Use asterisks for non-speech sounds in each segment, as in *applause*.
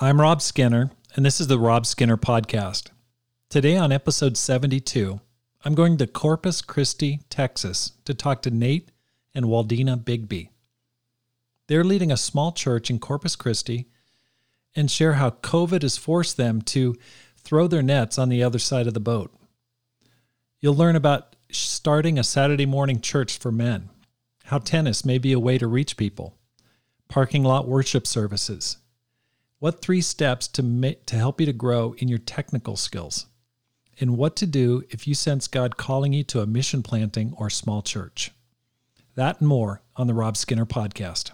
I'm Rob Skinner, and this is the Rob Skinner Podcast. Today, on episode 72, I'm going to Corpus Christi, Texas, to talk to Nate and Waldina Bigbee. They're leading a small church in Corpus Christi and share how COVID has forced them to throw their nets on the other side of the boat. You'll learn about starting a Saturday morning church for men, how tennis may be a way to reach people, parking lot worship services what three steps to make, to help you to grow in your technical skills? And what to do if you sense God calling you to a mission planting or small church? That and more on the Rob Skinner podcast.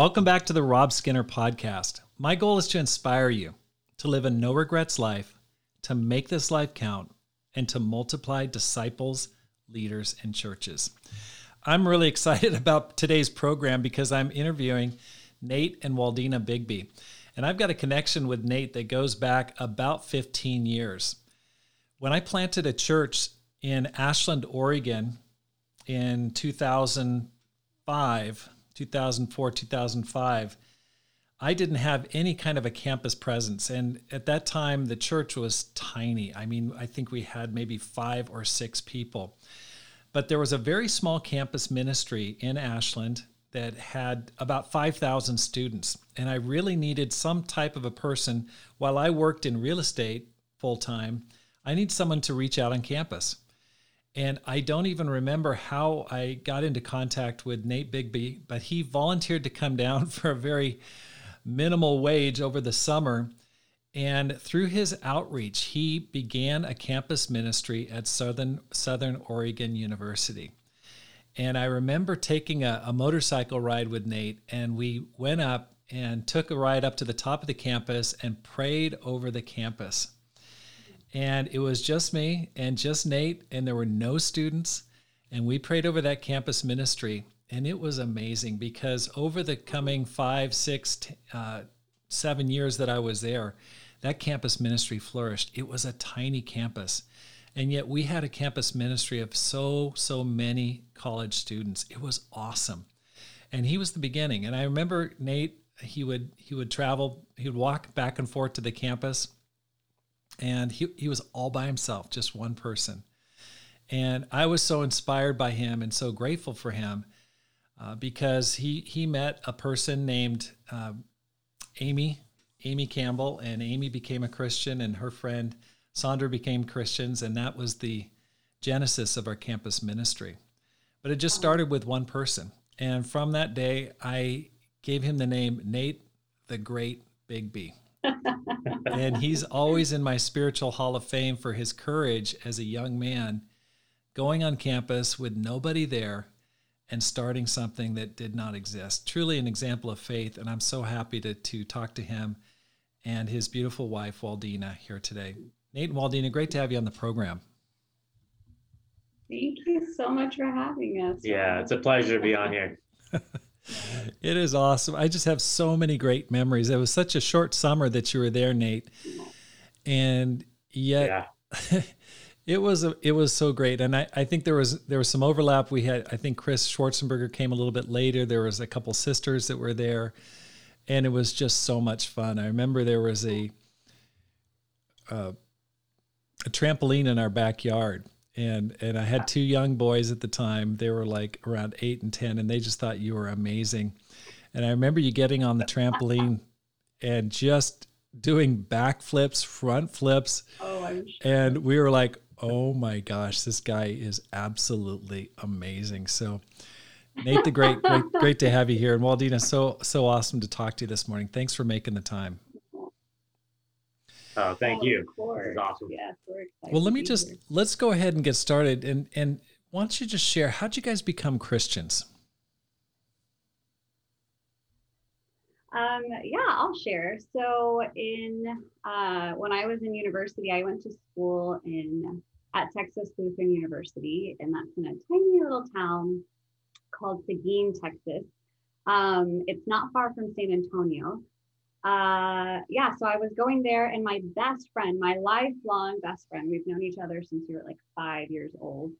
Welcome back to the Rob Skinner podcast. My goal is to inspire you to live a no regrets life, to make this life count, and to multiply disciples, leaders, and churches. I'm really *laughs* excited about today's program because I'm interviewing Nate and Waldina Bigbee. And I've got a connection with Nate that goes back about 15 years. When I planted a church in Ashland, Oregon in 2005, 2004, 2005, I didn't have any kind of a campus presence. And at that time, the church was tiny. I mean, I think we had maybe five or six people. But there was a very small campus ministry in Ashland that had about 5,000 students. And I really needed some type of a person while I worked in real estate full time. I need someone to reach out on campus. And I don't even remember how I got into contact with Nate Bigbee, but he volunteered to come down *laughs* for a very minimal wage over the summer. And through his outreach, he began a campus ministry at Southern Southern Oregon University. And I remember taking a, a motorcycle ride with Nate, and we went up and took a ride up to the top of the campus and prayed over the campus and it was just me and just Nate, and there were no students. And we prayed over that campus ministry, and it was amazing because over the coming five, six, uh, seven years that I was there, that campus ministry flourished. It was a tiny campus, and yet we had a campus ministry of so, so many college students. It was awesome. And he was the beginning. And I remember Nate, he would he would travel, he would walk back and forth to the campus and he, he was all by himself, just one person. And I was so inspired by him and so grateful for him uh, because he, he met a person named uh, Amy, Amy Campbell, and Amy became a Christian, and her friend Sandra became Christians, and that was the genesis of our campus ministry. But it just started with one person. And from that day, I gave him the name Nate the Great Bigbee and he's always in my spiritual hall of fame for his courage as a young man going on campus with nobody there and starting something that did not exist. Truly an example of faith. And I'm so happy to, to talk to him and his beautiful wife, Waldina, here today. Nate and Waldina, great to have you on the program. Thank you so much for having us. Yeah, it's a pleasure to be on here. *laughs* it is awesome. I just have so many great memories. It was such a short summer that you were there, Nate, and yet yeah. *laughs* it was a, it was so great. And I, I think there was there was some overlap. We had I think Chris Schwarzenberger came a little bit later. There was a couple sisters that were there, and it was just so much fun. I remember there was a uh, a trampoline in our backyard and and I had two young boys at the time. They were like around eight and ten, and they just thought you were amazing. And I remember you getting on the trampoline and just doing backflips, front flips, oh, sure. and we were like, "Oh my gosh, this guy is absolutely amazing!" So. Nate the Great, great, great to have you here, and Waldina, so so awesome to talk to you this morning. Thanks for making the time. Oh, thank oh, you. This is awesome. Yeah, well, let me just here. let's go ahead and get started. And and why don't you just share how'd you guys become Christians? Um, yeah, I'll share. So in uh, when I was in university, I went to school in at Texas Lutheran University, and that's in a tiny little town called Seguin, Texas. Um, it's not far from San Antonio. Uh, yeah, so I was going there, and my best friend, my lifelong best friend, we've known each other since we were like five years old,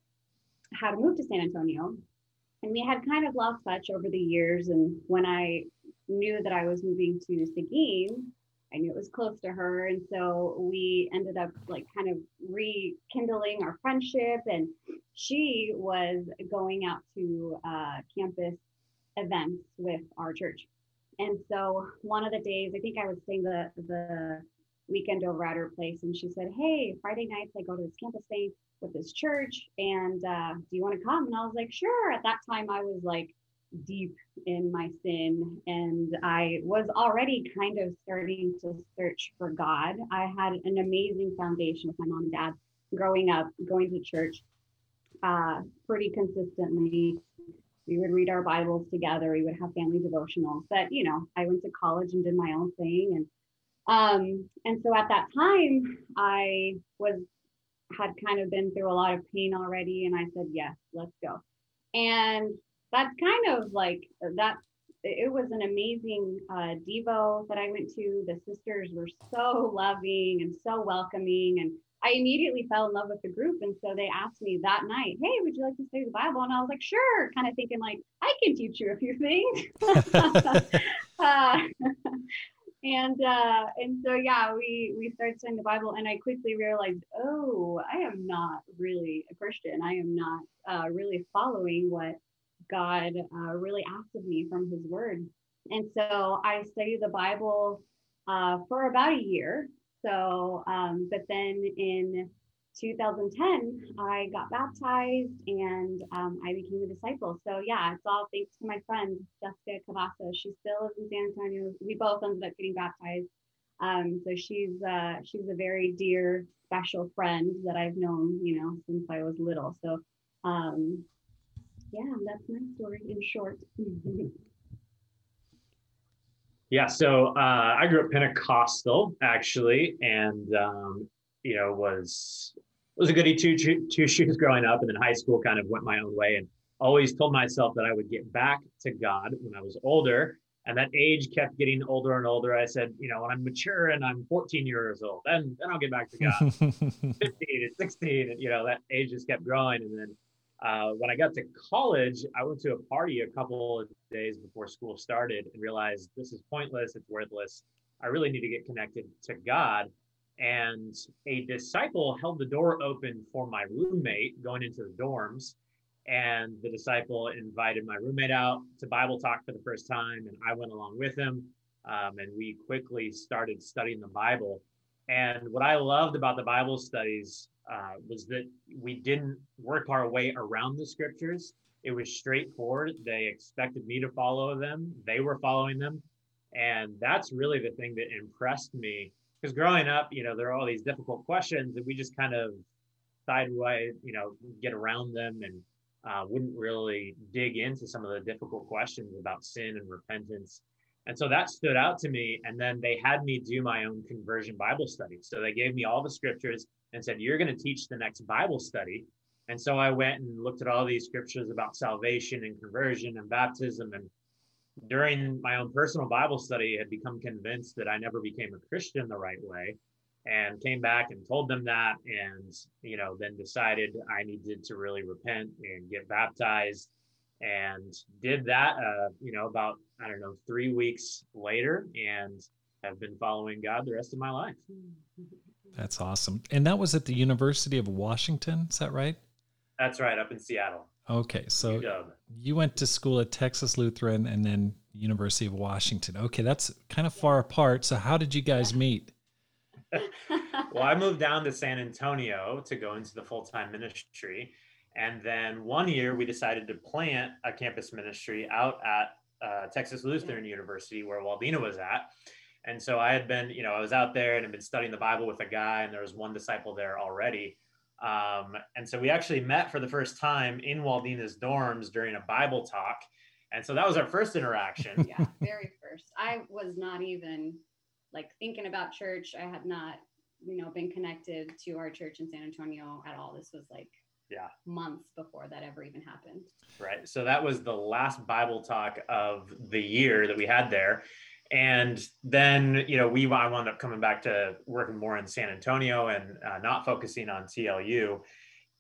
had moved to San Antonio. And we had kind of lost touch over the years. And when I knew that I was moving to Seguin, I knew it was close to her. And so we ended up like kind of rekindling our friendship. And she was going out to uh, campus events with our church. And so one of the days, I think I was staying the, the weekend over at her place, and she said, Hey, Friday nights I go to this campus thing with this church. And uh, do you want to come? And I was like, Sure. At that time, I was like, deep in my sin and I was already kind of starting to search for God. I had an amazing foundation with my mom and dad growing up, going to church uh, pretty consistently. We would read our Bibles together. We would have family devotionals. But you know, I went to college and did my own thing, and um, and so at that time, I was had kind of been through a lot of pain already, and I said, yes, let's go. And that's kind of like that it was an amazing uh, devo that i went to the sisters were so loving and so welcoming and i immediately fell in love with the group and so they asked me that night hey would you like to study the bible and i was like sure kind of thinking like i can teach you a few things *laughs* uh, *laughs* and uh, and so yeah we we started studying the bible and i quickly realized oh i am not really a christian i am not uh, really following what God uh, really asked of me from His Word. And so I studied the Bible uh, for about a year. So, um, but then in 2010, I got baptized and um, I became a disciple. So, yeah, it's all thanks to my friend, Jessica Cavassa. She still lives in San Antonio. We both ended up getting baptized. Um, so she's uh, she's a very dear, special friend that I've known, you know, since I was little. So um, yeah, that's my story in short. *laughs* yeah, so uh, I grew up Pentecostal actually, and um, you know was was a goody two two shoes growing up, and then high school kind of went my own way, and always told myself that I would get back to God when I was older. And that age kept getting older and older. I said, you know, when I'm mature and I'm 14 years old, then then I'll get back to God. *laughs* 15 and 16, and you know that age just kept growing, and then uh, when I got to college, I went to a party a couple of days before school started and realized this is pointless, it's worthless. I really need to get connected to God. And a disciple held the door open for my roommate going into the dorms. And the disciple invited my roommate out to Bible talk for the first time, and I went along with him. Um, and we quickly started studying the Bible. And what I loved about the Bible studies uh, was that we didn't work our way around the scriptures. It was straightforward. They expected me to follow them, they were following them. And that's really the thing that impressed me. Because growing up, you know, there are all these difficult questions and we just kind of sideway, you know, get around them and uh, wouldn't really dig into some of the difficult questions about sin and repentance. And so that stood out to me. And then they had me do my own conversion Bible study. So they gave me all the scriptures and said, You're going to teach the next Bible study. And so I went and looked at all these scriptures about salvation and conversion and baptism. And during my own personal Bible study, I had become convinced that I never became a Christian the right way and came back and told them that. And, you know, then decided I needed to really repent and get baptized and did that, uh, you know, about, I don't know, three weeks later and have been following God the rest of my life. *laughs* That's awesome. And that was at the University of Washington, is that right? That's right, up in Seattle. Okay, so UW. you went to school at Texas Lutheran and then University of Washington. Okay, that's kind of far apart. So how did you guys meet? *laughs* *laughs* well, I moved down to San Antonio to go into the full-time ministry. And then one year we decided to plant a campus ministry out at uh, Texas Lutheran University where Waldina was at. And so I had been, you know, I was out there and had been studying the Bible with a guy, and there was one disciple there already. Um, and so we actually met for the first time in Waldina's dorms during a Bible talk. And so that was our first interaction. *laughs* yeah, *laughs* very first. first. I was not even like thinking about church. I had not, you know, been connected to our church in San Antonio at all. This was like yeah months before that ever even happened. Right. So that was the last Bible talk of the year that we had there. And then, you know, we I wound up coming back to working more in San Antonio and uh, not focusing on TLU.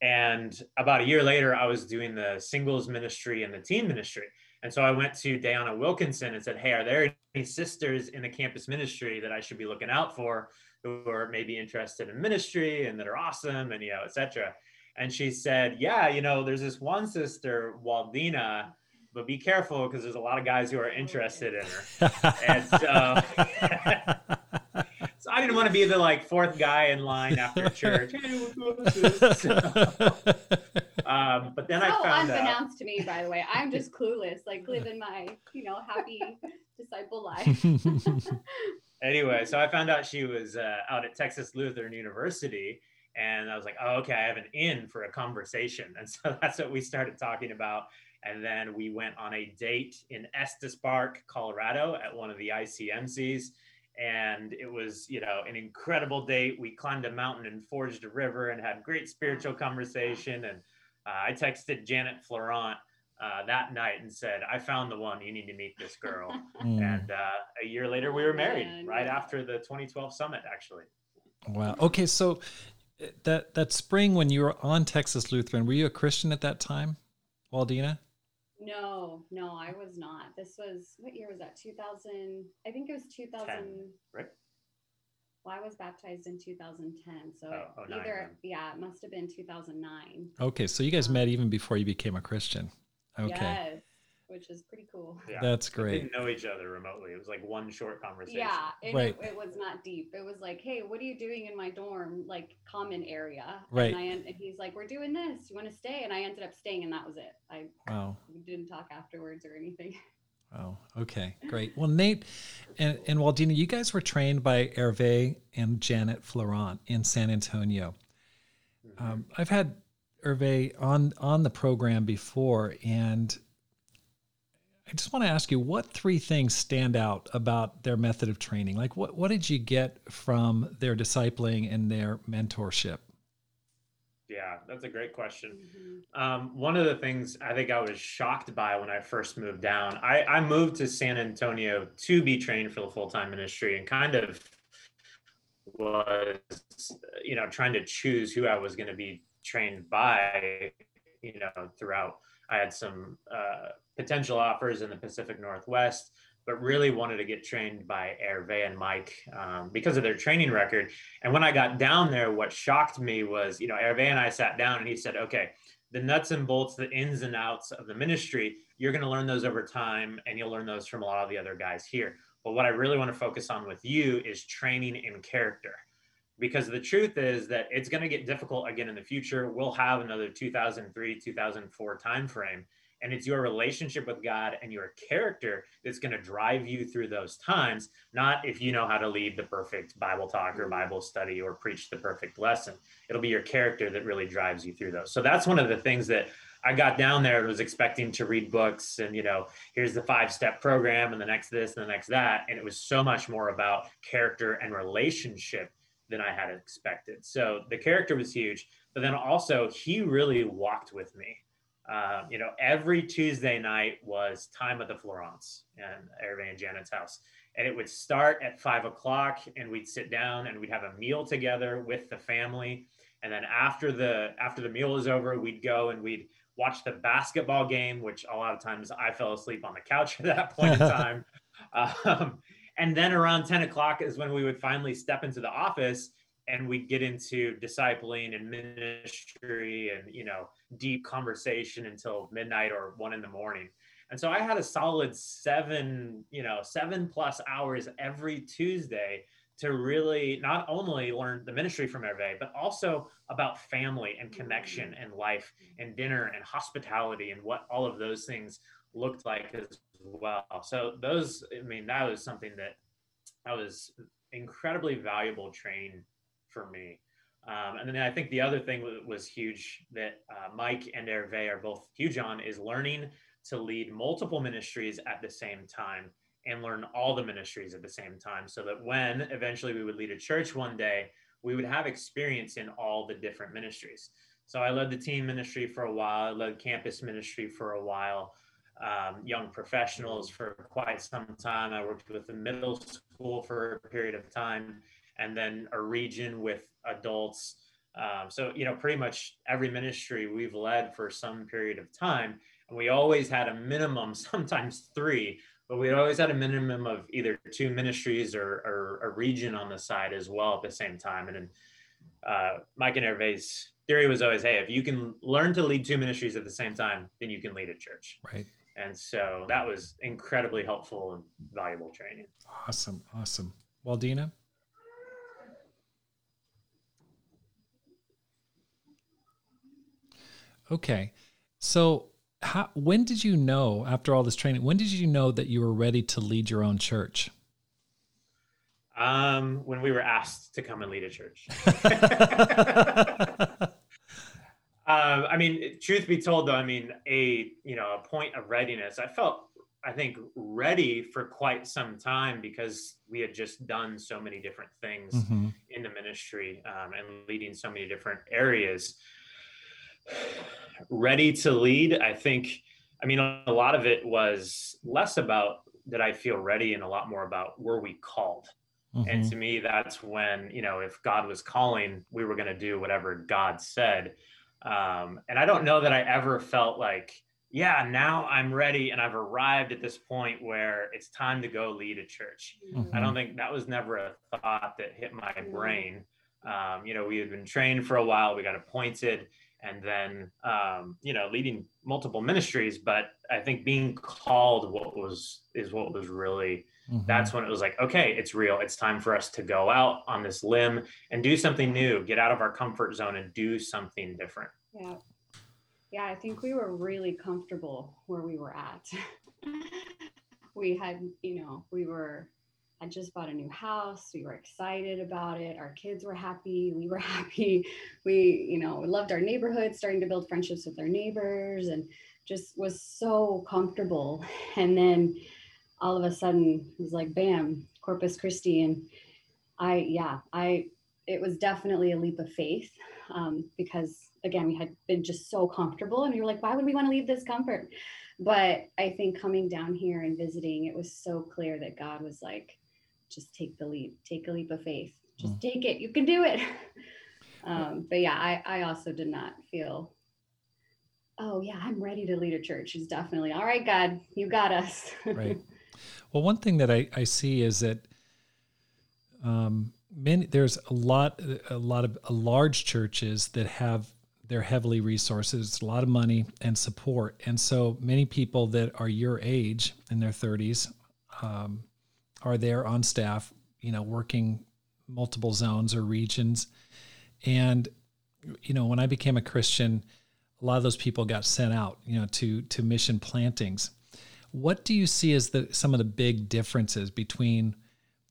And about a year later, I was doing the singles ministry and the teen ministry. And so I went to Diana Wilkinson and said, Hey, are there any sisters in the campus ministry that I should be looking out for who are maybe interested in ministry and that are awesome and, you know, et cetera. And she said, Yeah, you know, there's this one sister, Waldina, but be careful because there's a lot of guys who are interested in her. and *laughs* so, *laughs* so I didn't want to be the like fourth guy in line after church. so, *laughs* um, but then so I found unbeknownst out. to me, by the way, I'm just clueless, like living my, you know, happy disciple life. Anyway, so I found out she was uh, out at Texas Lutheran University. And I was like, oh, okay, I have an in for a conversation. And so that's what we started talking about. And then we went on a date in Estes Park, Colorado at one of the ICMCs. And it was, you know, an incredible date. We climbed a mountain and forged a river and had great spiritual conversation. And uh, I texted Janet Florent uh, that night and said, I found the one. You need to meet this girl. *laughs* Mm. and uh, a year later, we were married Man. right after the 2012 summit, actually. Wow. Okay, so uh, that that spring when you were on Texas Lutheran, were you a Christian at that time, Waldina? No, no, I was not. This was what year was that? 2000. I think it was 2000. right? Well, I was baptized in 2010, so Oh, oh, nine either then. yeah, it must have been 2009. Okay, so you guys met even before you became a Christian. Okay, Yes, which is pretty cool. Yeah. that's great. We didn't know each other remotely. It was like one short conversation. Yeah, and Right. it, it was not deep. It was like, hey, what are you doing in my dorm, like common area? Right. And, I, and he's like, we're doing this. You want to stay? And I ended up staying, and that was it. I Wow. we didn't talk afterwards or anything. *laughs* Wow. Okay. Great. Well, Nate and, and Waldina, you guys were trained by Hervé and Janet Florent in San Antonio. Um, I've had Hervé on on the program before, and I just want to ask you, what three things stand out about their method of training? Like, what what did you get from their discipling and their mentorship? Yeah, that's a great question. Um, one of the things I think I was shocked by when I first moved down, I, I moved to San Antonio to be trained for the full time ministry and kind of was, you know, trying to choose who I was going to be trained by, you know, throughout. I had some uh, potential offers in the Pacific Northwest, but really wanted to get trained by Hervé and Mike um, because of their training record. And when I got down there, what shocked me was, you know, Hervé and I sat down and he said, okay, the nuts and bolts, the ins and outs of the ministry, you're going to learn those over time and you'll learn those from a lot of the other guys here. But what I really want to focus on with you is training in character. Because the truth is that it's going to get difficult again in the future. We'll have another 2003, 2004 timeframe. And it's your relationship with God and your character that's going to drive you through those times, not if you know how to lead the perfect Bible talk or mm-hmm. Bible study or preach the perfect lesson. It'll be your character that really drives you through those. So that's one of the things that I got down there and was expecting to read books and, you know, here's the five step program and the next this and the next that. And it was so much more about character and relationship than I had expected. So the character was huge, but then also he really walked with me. Um, you know, every Tuesday night was time at the Florents and Hervé and Janet's house. And it would start at five o'clock and we'd sit down and we'd have a meal together with the family. And then after the after the meal was over, we'd go and we'd watch the basketball game, which a lot of times I fell asleep on the couch *laughs* at that point in *laughs* time. Um, and then around 10 o'clock is when we would finally step into the office and we'd get into discipling and ministry and, you know, deep conversation until midnight or one in the morning. And so I had a solid seven, you know, seven plus hours every Tuesday to really not only learn the ministry from Hervé, but also about family and connection and life and dinner and hospitality and what all of those things looked like as well. So those, I mean, that was something that that was incredibly valuable training for me. Um, and then I think the other thing that was huge that uh, Mike and Hervé are both huge on is learning to lead multiple ministries at the same time and learn all the ministries at the same time so that when eventually we would lead a church one day, we would have experience in all the different ministries. So I led the team ministry for a while, I led campus ministry for a while, um, young professionals for quite some time. I worked with the middle school for a period of time, and then a region with adults. Um, so, you know, pretty much every ministry we've led for some period of time. And we always had a minimum, *laughs* sometimes three, but we always had a minimum of either two ministries or, or a region on the side as well at the same time. And uh, Mike and Hervé's theory was always, hey, if you can learn to lead two ministries at the same time, then you can lead a church. Right. And so that was incredibly helpful and valuable training. Awesome. Awesome. Well, Dina? Okay. So, how, when did you know, after all this training, when did you know that you were ready to lead your own church? Um, when we were asked to come and lead a church. *laughs* *laughs* Um, I mean, truth be told, though, I mean, a you know a point of readiness. I felt, I think, ready for quite some time because we had just done so many different things mm-hmm. in the ministry um, and leading so many different areas. *sighs* Ready to lead, I think. I mean, a lot of it was less about that I feel ready, and a lot more about were we called. Mm-hmm. And to me, that's when you know if God was calling, we were going to do whatever God said um, and I don't know that I ever felt like, yeah, now I'm ready and I've arrived at this point where it's time to go lead a church. Mm-hmm. I don't think that was never a thought that hit my brain. Um, you know, we had been trained for a while, we got appointed, and then, um, you know, leading multiple ministries. But I think being called what was is what was really Mm-hmm. That's when it was like, okay, it's real. It's time for us to go out on this limb and do something new, get out of our comfort zone and do something different. Yeah. Yeah, I think we were really comfortable where we were at. *laughs* we had, you know, we were I just bought a new house. We were excited about it. Our kids were happy. We were *laughs* happy. We, you know, we loved our neighborhood, starting to build friendships with our neighbors and just was so comfortable. And then all of a sudden it was like bam corpus christi and i yeah i it was definitely a leap of faith um, because again we had been just so comfortable and we were like why would we want to leave this comfort? But i think coming down here and visiting it was so clear that god was like just take the leap take a leap of faith. Just mm. take it. You can do it. *laughs* Um, but yeah I, I also did not feel oh yeah i'm ready to lead a church is definitely all right god you got us. *laughs* Right. Well, one thing that I, I see is that um, many there's a lot a lot of uh, large churches that have they're heavily resources, a lot of money and support, and so many people that are your age in their 30s um, are there on staff, you know, working multiple zones or regions, and you know when I became a Christian, a lot of those people got sent out, you know, to to mission plantings. What do you see as the some of the big differences between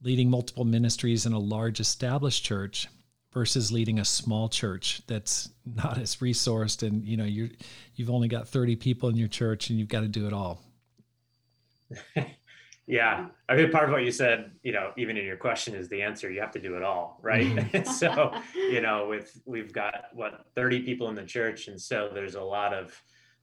leading multiple ministries in a large established church versus leading a small church that's not as resourced and you know you you've only got 30 people in your church and you've got to do it all. *laughs* Yeah. I mean part of what you said you know even in your question is the answer. You have to do it all right? Mm-hmm. *laughs* so you know with we've got what 30 people in the church. And so there's a lot of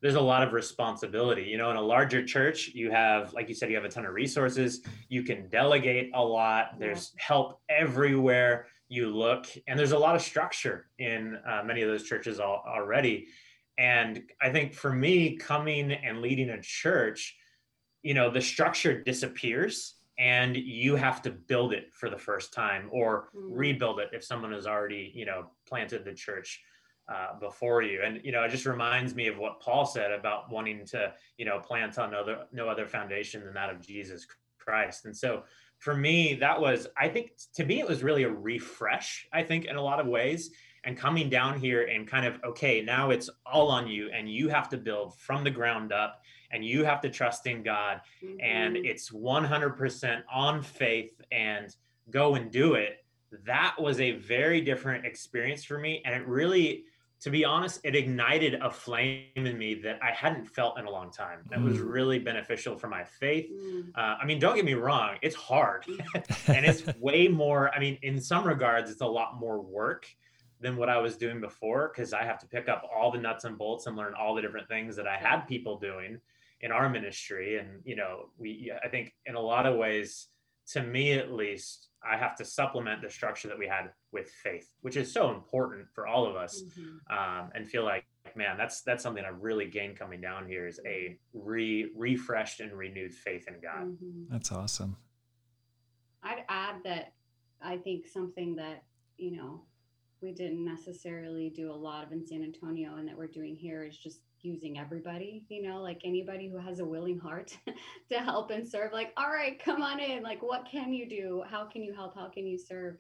there's a lot of responsibility. You know, in a larger church, you have, like you said, you have a ton of resources. You can delegate a lot. There's help everywhere you look, and there's a lot of structure in uh, many of those churches al- already. And I think for me, coming and leading a church, you know, the structure disappears and you have to build it for the first time or mm. rebuild it if someone has already, you know, planted the church uh, before you. And you know, it just reminds me of what Paul said about wanting to, you know, plant on no other no other foundation than that of Jesus Christ. And so for me, that was, I think to me, it was really a refresh, I think, in a lot of ways. And coming down here and kind of, okay, now it's all on you, and you have to build from the ground up, and you have to trust in God. Mm-hmm. And it's 100% on faith and go and do it. That was a very different experience for me. And it really, to be honest, it ignited a flame in me that I hadn't felt in a long time. That was Mm. really beneficial for my faith. Mm, Uh, I mean, don't get me wrong, it's hard *laughs* and it's way more. I mean, in some regards, it's a lot more work than what I was doing before because I have to pick up all the nuts and bolts and learn all the different things that I had people doing in our ministry. And, you know, we, I think in a lot of ways, to me at least, I have to supplement the structure that we had with faith, which is so important for all of us mhm. um, and feel like man that's that's something i really gained coming down here is a re refreshed and renewed faith in god Mhm. That's awesome. I'd add that I think something that, you know, we didn't necessarily do a lot of in San Antonio and that we're doing here is just using everybody, you know, like anybody who has a willing heart *laughs* to help and serve, like, all right, come on in. Like, what can you do? How can you help? How can you serve?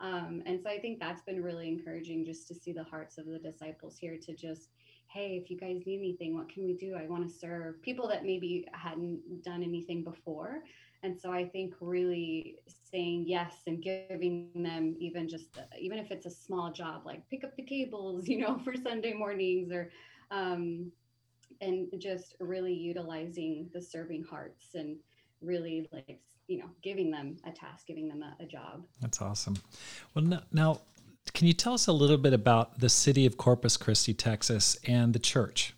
Um, and so I think that's been really encouraging just to see the hearts of the disciples here to just, hey, if you guys need anything, what can we do? I want to serve people that maybe hadn't done anything before. And so I think really saying yes and giving them even just even if it's a small job like pick up the cables, *laughs* you know, for Sunday mornings or um and just really utilizing the serving hearts and really like you know giving them a task giving them a, a job That's awesome. Well, now, now, can you tell us a little bit about the city of Corpus Christi, Texas, and the church?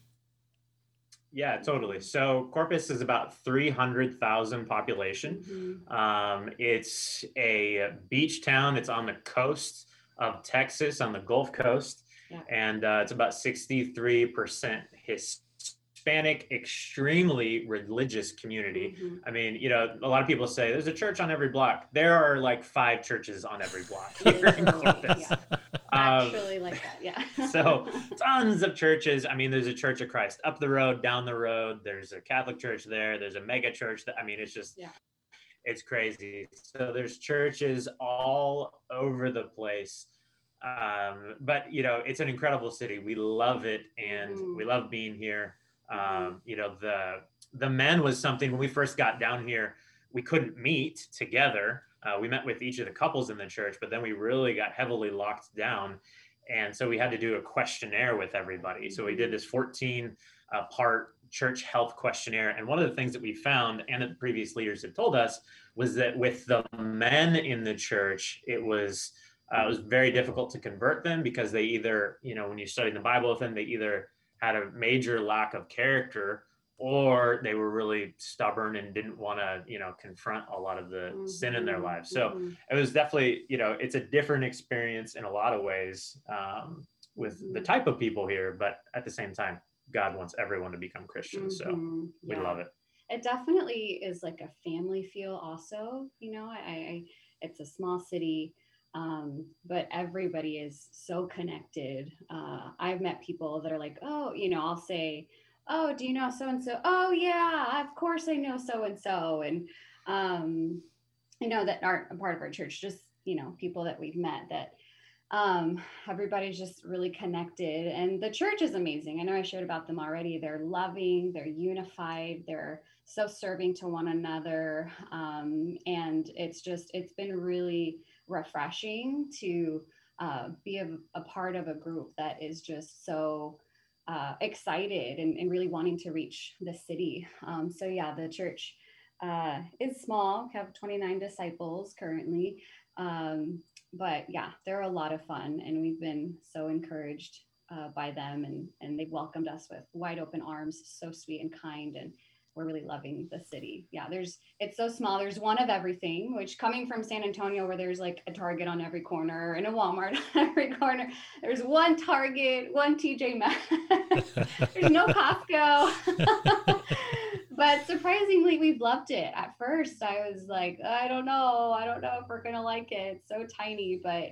yeah totally so corpus is about 300000 population Mhm. um, it's a beach town it's on the coast of texas on the gulf coast Yeah. and uh, it's about 63% hispanic extremely religious community Mhm. I mean, you know, a lot of people say there's a church on every block. There are like five churches on every block *laughs* here in Corpus. Yeah. Um, actually like that yeah *laughs* so tons of churches. I mean, there's a Church of Christ up the road, down the road. There's a Catholic church there. There's a mega church. That I mean, it's just, Yeah. it's crazy. So there's churches all over the place. Um, but you know, it's an incredible city. We love it, and Mhm. we love being here. Mhm. Um, you know, the the men was something when we first got down here. We couldn't meet together. Uh, we met with each of the couples in the church, but then we really got heavily locked down and so we had to do a questionnaire with everybody so we did this 14 uh, part church health questionnaire and one of the things that we found and that previous leaders had told us was that with the men in the church it was uh, it was very difficult to convert them because they either you know when you study the bible with them they either had a major lack of character or they were really stubborn and didn't want to you know confront a lot of the sin in their Mhm. lives so Mhm. it was definitely you know it's a different experience in a lot of ways um, with the Mhm. type of people here but at the same time god wants everyone to become christians so Mhm. we Yeah. love it it definitely is like a family feel also you know i, I it's a small city um, but everybody is so connected. Uh, i've met people that are like oh you know i'll say oh do you know so and so oh yeah of course i know so and so and um, you know that aren't a part of our church just you know people that we've met that um, everybody's just really connected and the church is amazing. I know i shared about them already. They're loving they're unified they're so serving to one another um, and it's just it's been really refreshing to uh, be a, a part of a group that is just so uh, excited and, and really wanting to reach the city. Um, so yeah the church uh, is small we have 29 disciples currently. Um, but yeah they're a lot of fun and we've been so encouraged uh, by them and and they've welcomed us with wide open arms so sweet and kind and we're really loving the city. Yeah there's it's so small. There's one of everything which coming from san antonio where there's like a target on every corner and a walmart *laughs* on every corner there's one target one tj maxx. *laughs* There's no costco. *laughs* But surprisingly we've loved it. At first i was like i don't know. I don't know if we're gonna like it. It's so tiny but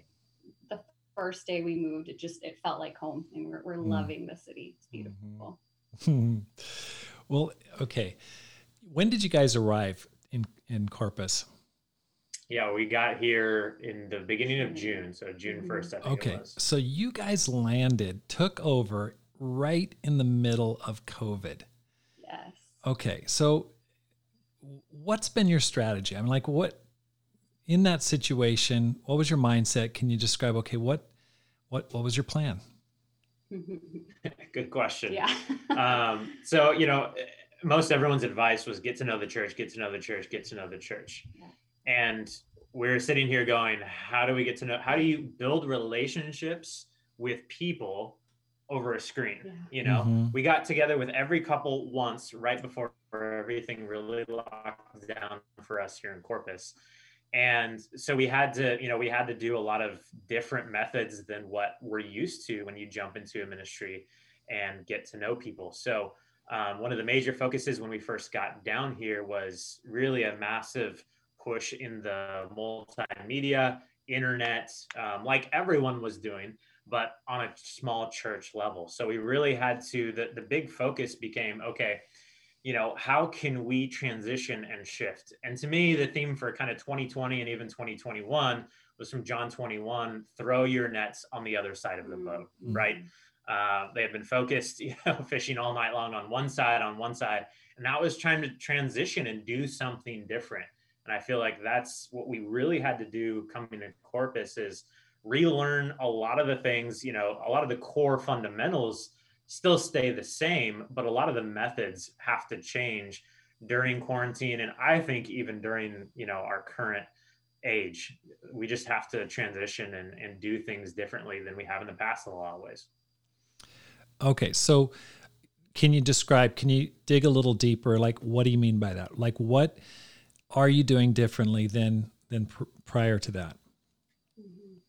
the first day we moved it just it felt like home and we're, we're Mm. loving the city. It's beautiful well, okay. When did you guys arrive in in Corpus? yeah we got here in the beginning of june so june. 1st i think Okay, it was so you guys landed, took over right in the middle of COVID. yes Okay, so what's been your strategy? I'm like, what in that situation? What was your mindset? Can you describe? Okay, what what what was your plan? *laughs* Good question. Yeah. *laughs* um, so, you know, most everyone's advice was get to know the church, get to know the church, get to know the church. Yeah. And we're sitting here going, how do we get to know? How do you build relationships with people over a screen? Yeah. You know, mm-hmm. we got together with every couple once right before everything really locked down for us here in Corpus and so we had to you know we had to do a lot of different methods than what we're used to when you jump into a ministry and get to know people so um, one of the major focuses when we first got down here was really a massive push in the multimedia internet um, like everyone was doing but on a small church level so we really had to the, the big focus became okay you know, how can we transition and shift? And to me, the theme for kind of 2020 and even 2021 was from John 21 throw your nets on the other side of the boat, mm-hmm. right? Uh, they have been focused, *laughs* you know, fishing all night long on one side, on one side. And that was trying to transition and do something different. And I feel like that's what we really had to do coming to Corpus is relearn a lot of the things, you know, a lot of the core fundamentals still stay the same, but a lot of the methods have to change during quarantine. And I think even during, you know, our current age, we just have to transition and, and do things differently than we have in the past in a lot of ways. Okay. So can you describe, can you dig a little deeper? Like, what do you mean by that? Like, what are you doing differently than, than pr- prior to that?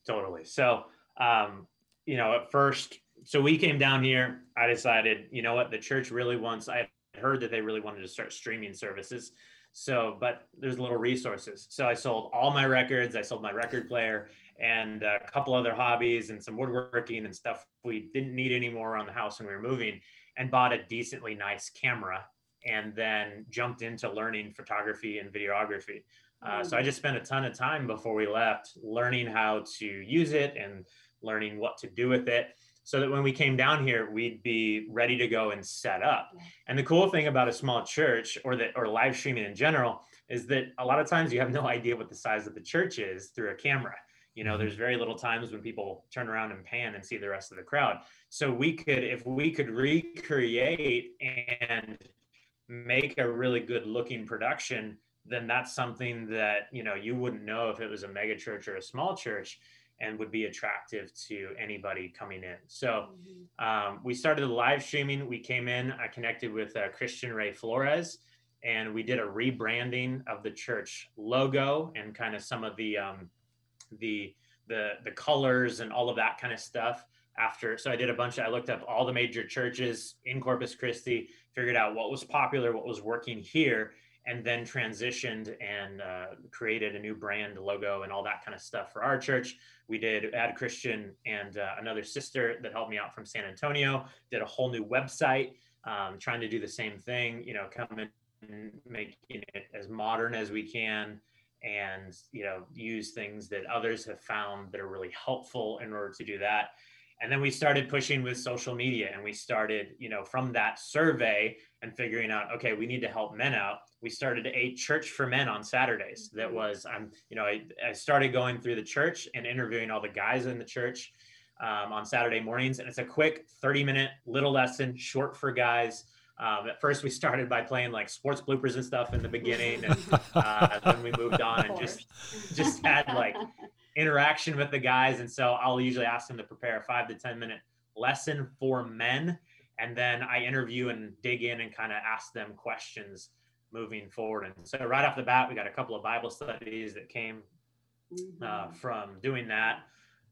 Totally. So, um, you know, at first so we came down here. I decided, you know what, the church really wants. I heard that they really wanted to start streaming services. So, but there's little resources. So I sold all my records. I sold my record player and a couple other hobbies and some woodworking and stuff we didn't need anymore around the house when we were moving, and bought a decently nice camera. And then jumped into learning photography and videography. Uh, so I just spent a ton of time before we left learning how to use it and learning what to do with it so that when we came down here, we'd be ready to go and set up. And the cool thing about a small church or that or live streaming in general is that a lot of times you have no *laughs* idea what the size of the church is through a camera. You know, mm-hmm. there's very little times when people turn around and pan and see the rest of the crowd. So we could, if we could recreate and make a really good looking production, then that's something that, you know, you wouldn't know if it was a mega church or a small church and would be attractive to anybody coming in. So mm-hmm. um, we started the live streaming. We came in, I connected with uh, Christian Ray Flores, and we did a rebranding of the church logo and kind of some of the um, the the the colors and all of that kind of stuff. After, so I did a bunch of, I looked up all the major churches in Corpus Christi, figured out what was popular, what was working here, and then transitioned and uh, created a new brand logo and all that kind of stuff for our church. We did Ad Christian and uh, another sister that helped me out from San Antonio did a whole new website, um, trying to do the same thing. You know, coming and making it as modern as we can, and you know, use things that others have found that are really helpful in order to do that. And then we started pushing with social media and we started you know from that survey and figuring out okay we need to help men out. We started a church for men on saturdays. That mm-hmm. was i'm you know I, I started going through the church and interviewing all the guys in the church um, on saturday mornings. And it's a quick 30 minute little lesson short for guys um, at first we started by playing like sports bloopers and stuff in the beginning and uh, then we moved on and just just had like interaction with the guys. And so I'll usually ask them to prepare a five to 10 minute lesson for men. And then I interview and dig in and kind of ask them questions moving forward. And so right off the bat, we got a couple of Bible studies that came uh, mm-hmm. from doing that.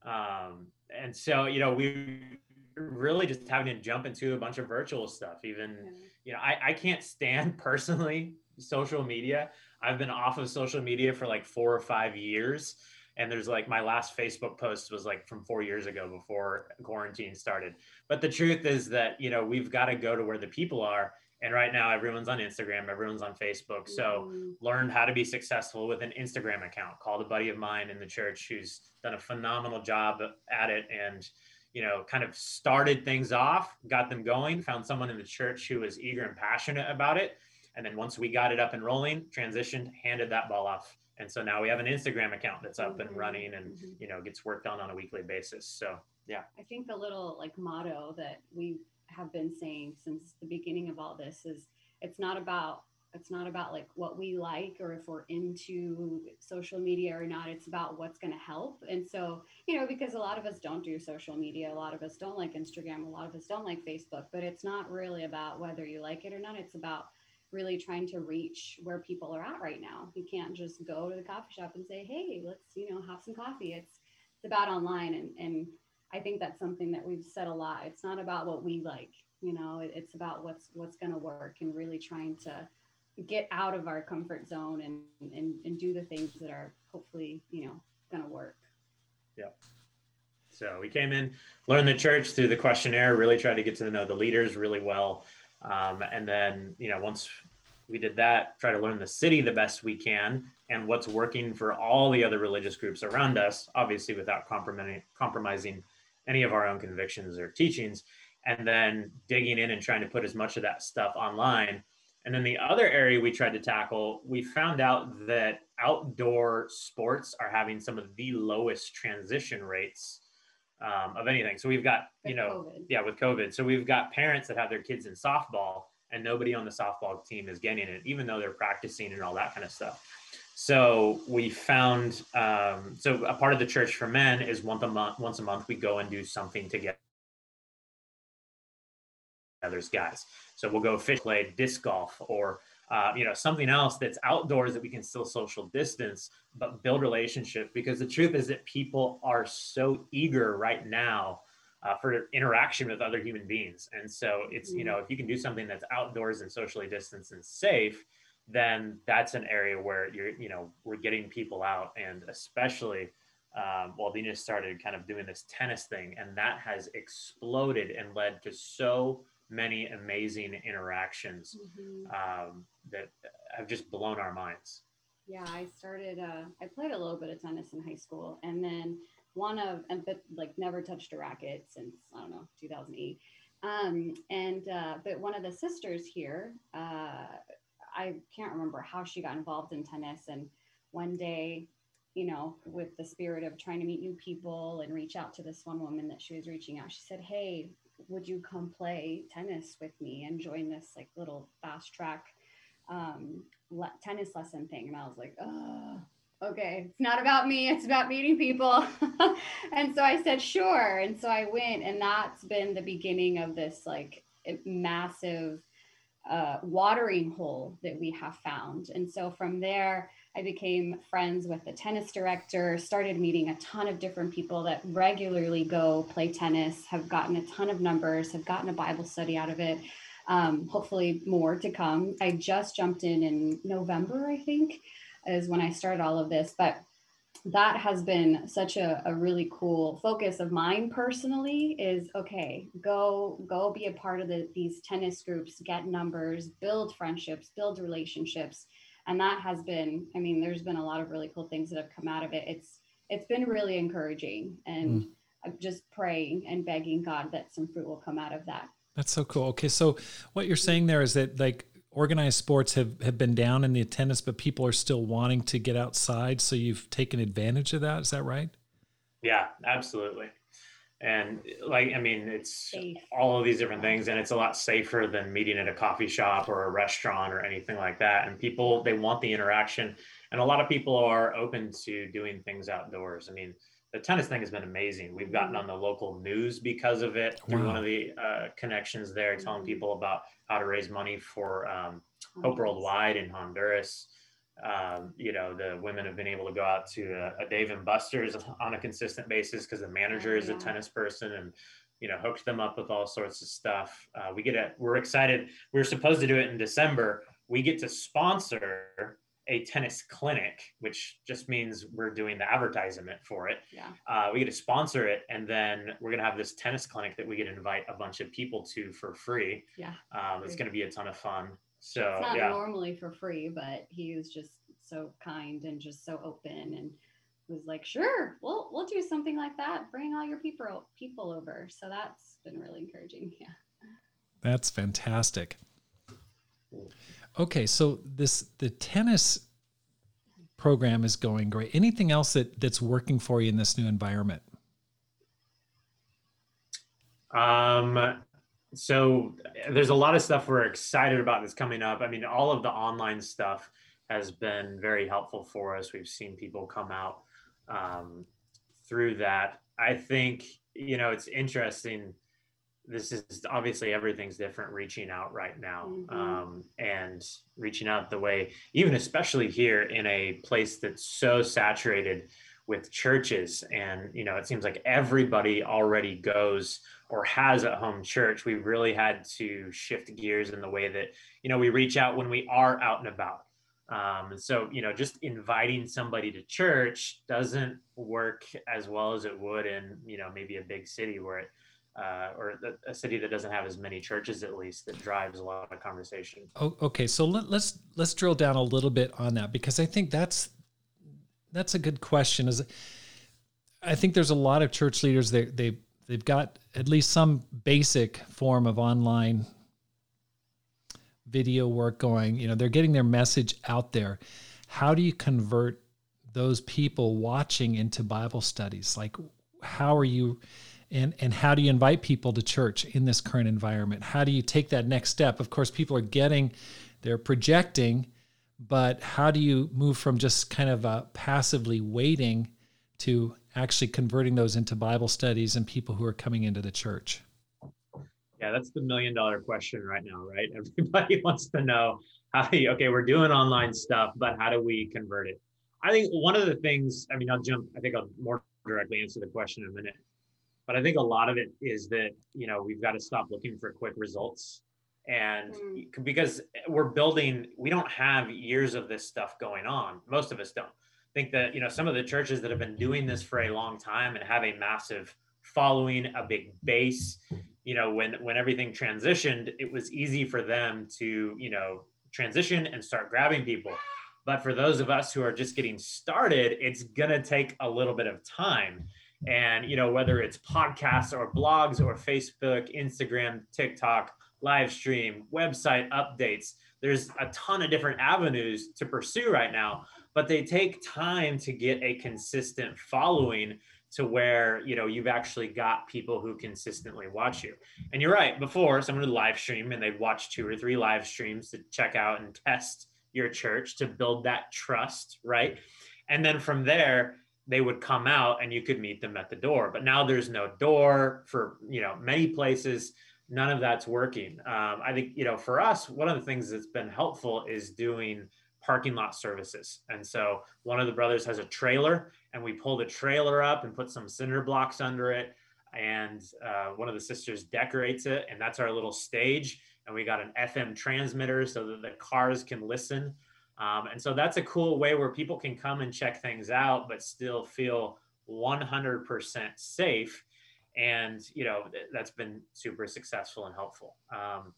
Um, and so, you know, we really just having to jump into a bunch of virtual stuff. Even, you know, I, I can't stand *laughs* personally social media. I've been off of social media for like four or five years and there's like my last facebook post was like from four years ago before quarantine started but the truth is that you know we've got to go to where the people are and right now everyone's on instagram everyone's on facebook so mm-hmm. learned how to be successful with an instagram account called a buddy of mine in the church who's done a phenomenal job at it and you know kind of started things off got them going found someone in the church who was eager and passionate about it and then once we got it up and rolling transitioned handed that ball off and so now we have an instagram account that's up and mm-hmm. running and mm-hmm. you know gets worked on on a weekly basis so Yeah. I think the little like motto that we have been saying since the beginning of all this is it's not about it's not about like what we like or if we're into social media or not. It's about what's going to help. And so you know because a lot of us don't do social media a lot of us don't like instagram a lot of us don't like facebook but it's not really about whether you like it or not. It's about really trying to reach where people are at right now. You can't just go to the coffee shop and say hey let's you know have some coffee. It's it's about online and and i think that's something that we've said a lot. It's not about what we like you know? It, it's about what's what's going to work and really trying to get out of our comfort zone and, and, and do the things that are hopefully, you know, going to work. Yeah. So we came in, learned the church through the questionnaire, really tried to get to know the leaders really well. Um, and then, you know, once we did that, try to learn the city the best we can and what's working for all the other religious groups around us, obviously without compromising, compromising any of our own convictions or teachings. And then digging in and trying to put as much of that stuff online and then the other area we tried to tackle, we found out that outdoor sports are having some of the lowest transition rates um, of anything. So we've got, you know, COVID. yeah, with COVID. So we've got parents that have their kids in softball and nobody on the softball team is getting it, even though they're practicing and all that kind of stuff. So we found, um, so a part of the church for men is once a month, once a month, we go and do something together there's guys. So we'll go fish play, disc golf, or uh, you know something else that's outdoors that we can still social distance, but build relationship. Because the truth is that people are so eager right now uh, for interaction with other human beings, and so it's you mm-hmm. know if you can do something that's outdoors and socially distanced and safe, then that's an area where you're you know we're getting people out, and especially. Um, well, Dina started kind of doing this tennis thing, and that has exploded and led to so many amazing interactions mm-hmm. um, that have just blown our minds. Yeah, I started. Uh, I played a little bit of tennis in high school, and then one of, and but like never touched a racket since I don't know 2008. Um, and uh, but one of the sisters here, uh, I can't remember how she got involved in tennis, and one day you know, with the spirit of trying to meet new people and reach out to this one woman that she was reaching out. She said, Hey, would you come play tennis with me and join this like little fast track um, le- tennis lesson thing? And I was like, oh, okay, it's not about me, it's about meeting people. *laughs* and so I said, sure. And so I went, and that's been the beginning of this like massive uh, watering hole that we have found. And so from there, I became friends with the tennis director, started meeting a ton of different people that regularly go play tennis, have gotten a ton of numbers, have gotten a Bible study out of it. Um, hopefully, more to come. I just jumped in in November, I think, is when I started all of this. But that has been such a, a really cool focus of mine personally is okay go go be a part of the, these tennis groups get numbers build friendships build relationships and that has been i mean there's been a lot of really cool things that have come out of it. It's it's been really encouraging and mm. i'm just praying and begging god that some fruit will come out of that. That's so cool. Okay so what you're saying there is that like organized sports have, have been down in the attendance but people are still wanting to get outside so you've taken advantage of that. Is that right? Yeah absolutely and like i mean it's Safe. all of these different things and it's a lot safer than meeting at a coffee shop or a restaurant or anything like that and people they want the interaction and a lot of people are open to doing things outdoors i mean the tennis thing has been amazing we've gotten mm-hmm. on the local news because of it through wow. one of the uh, connections there telling mm-hmm. people about how to raise money for um, hope worldwide in honduras um, you know, the women have been able to go out to a, a Dave and Buster's on a consistent basis because the manager is a tennis person and, you know, hooks them up with all sorts of stuff. Uh, we get it. We're excited. We are supposed to do it in December. We get to sponsor a tennis clinic, which just means we're doing the advertisement for it. Yeah. Uh, we get to sponsor it, and then we're gonna have this tennis clinic that we get to invite a bunch of people to for free. Yeah. Um, it's gonna be a ton of fun. So it's not yeah. normally for free, but he was just so kind and just so open and was like, sure, we'll we'll do something like that. Bring all your people people over. So that's been really encouraging. *laughs* Yeah. That's fantastic. Okay, so this the tennis program is going great. Anything else that that's working for you in this new environment? Um, so there's a lot of stuff we're excited about that's coming up. I mean, all of the online stuff has been very helpful for us. We've seen people come out um, through that. I think you know it's interesting. This is obviously everything's different. Reaching out right now mm-hmm. um, and reaching out the way, even especially here in a place that's so saturated with churches, and you know it seems like everybody already goes or has at home church. We've really had to shift gears in the way that you know we reach out when we are out and about um, and so, you know, just inviting somebody to church doesn't work as well as it would in, you know, maybe a big city where it, uh, or a city that doesn't have as many churches, at least, that drives a lot of conversation. Oh, okay, so let, let's let's drill down a little bit on that because I think that's that's a good question. Is I think there's a lot of church leaders they they they've got at least some basic form of online video work going. You know they're getting their message out there. How do you convert those people watching into bible studies? Like how are you and and how do you invite people to church in this current environment? How do you take that next step? Of course people are getting they're projecting but how do you move from just kind of uh, passively waiting to actually converting those into bible studies and people who are coming into the church yeah, that's the million dollar question right now, right? *laughs* Everybody wants to know how you, okay, we're doing online stuff, but how do we convert it? I think one of the things, I mean, I'll jump, I think I'll more directly answer the question in a minute. But I think a lot of it is that, you know, we've got to stop looking for quick results. And mm. because we're building, we don't have years of this stuff going on. Most of us don't. Think that, you know, some of the churches that have been doing this for a long time and have a massive following, a big base, you know when when everything transitioned it was easy for them to you know transition and start grabbing people. But for those of us who are just getting started it's to take a little bit of time. And you know whether it's podcasts or blogs or facebook instagram tiktok live stream website updates there's a ton of different avenues to pursue right now but they take time to get a consistent following to where you know you've actually got people who consistently watch you. And you're right before someone would live stream and they'd watch two or three live streams to check out and test your church to build that trust right? And then from there they would come out and you could meet them at the door. But now there's no door for you know many places none of that's working. Um, i think you know for us one of the things that's been helpful is doing parking lot services. And so one of the brothers has a trailer, and we pull the trailer up and put some cinder blocks under it. And uh, one of the sisters decorates it, and that's our little stage. And we got an FM transmitter so that the cars can listen. Um, and so that's a cool way where people can come and check things out, but still feel 100% safe. And, you know, that's been super successful and helpful. Um,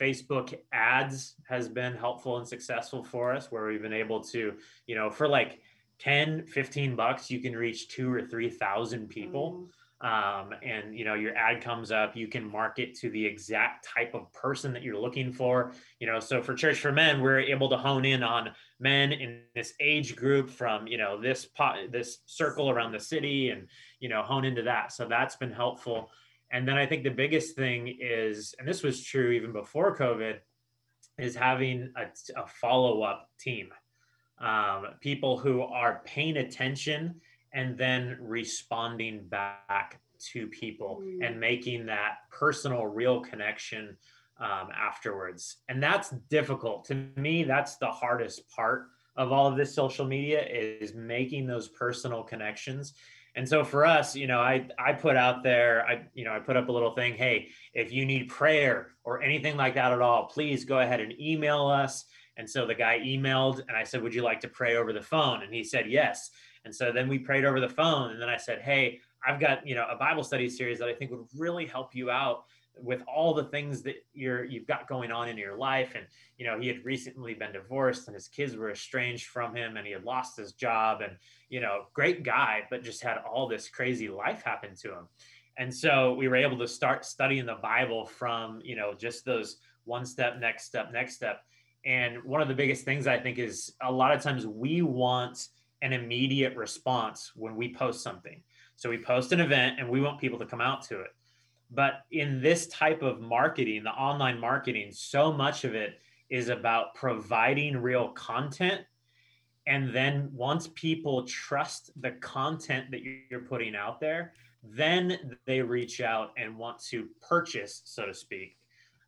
Facebook ads has been helpful and successful for us where we've been able to, you know, for like 10, 15 bucks, you can reach two or 3,000 people. Mm. Um, and you know your ad comes up you can market to the exact type of person that you're looking for you know so for church for men we're able to hone in on men in this age group from you know this pot this circle around the city and you know hone into that so that's been helpful and then I think the biggest thing is, and this was true even before COVID, is having a, a follow up team. Um, people who are paying attention and then responding back to people mm. and making that personal, real connection um, afterwards. And that's difficult. To me, that's the hardest part of all of this social media is making those personal connections and so for us, you know, I I put out there, I you know, I put up a little thing, hey, if you need prayer or anything like that at all, please go ahead and email us. And so the guy emailed and I said, "Would you like to pray over the phone?" And he said, "Yes." And so then we prayed over the phone and then I said, "Hey, I've got, you know, a Bible study series that I think would really help you out with all the things that you're you've got going on in your life. And you know he had recently been divorced and his kids were estranged from him and he had lost his job and you know great guy but just had all this crazy life happen to him. And so we were able to start studying the bible from you know just those one step next step next step. And one of the biggest things i think is a lot of times we want an immediate response when we post something. So we post an event and we want people to come out to it But in this type of marketing, the online marketing, so much of it is about providing real content. And then once people trust the content that you're putting out there, then they reach out and want to purchase, so to speak,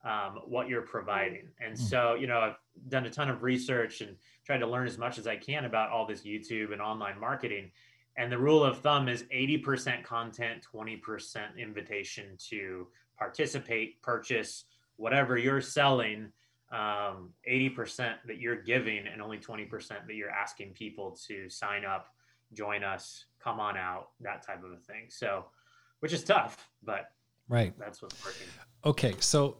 um, what you're providing. And hmm. so, you know, I've done a ton of research and tried to learn as much as I can about all this YouTube and online marketing. And the rule of thumb is 80% content, 20% invitation to participate, purchase whatever you're selling. Um, 80% that you're giving, and only 20% that you're asking people to sign up, join us, come on out, that type of a thing. So, which is tough, but right, that's what's working. Okay, so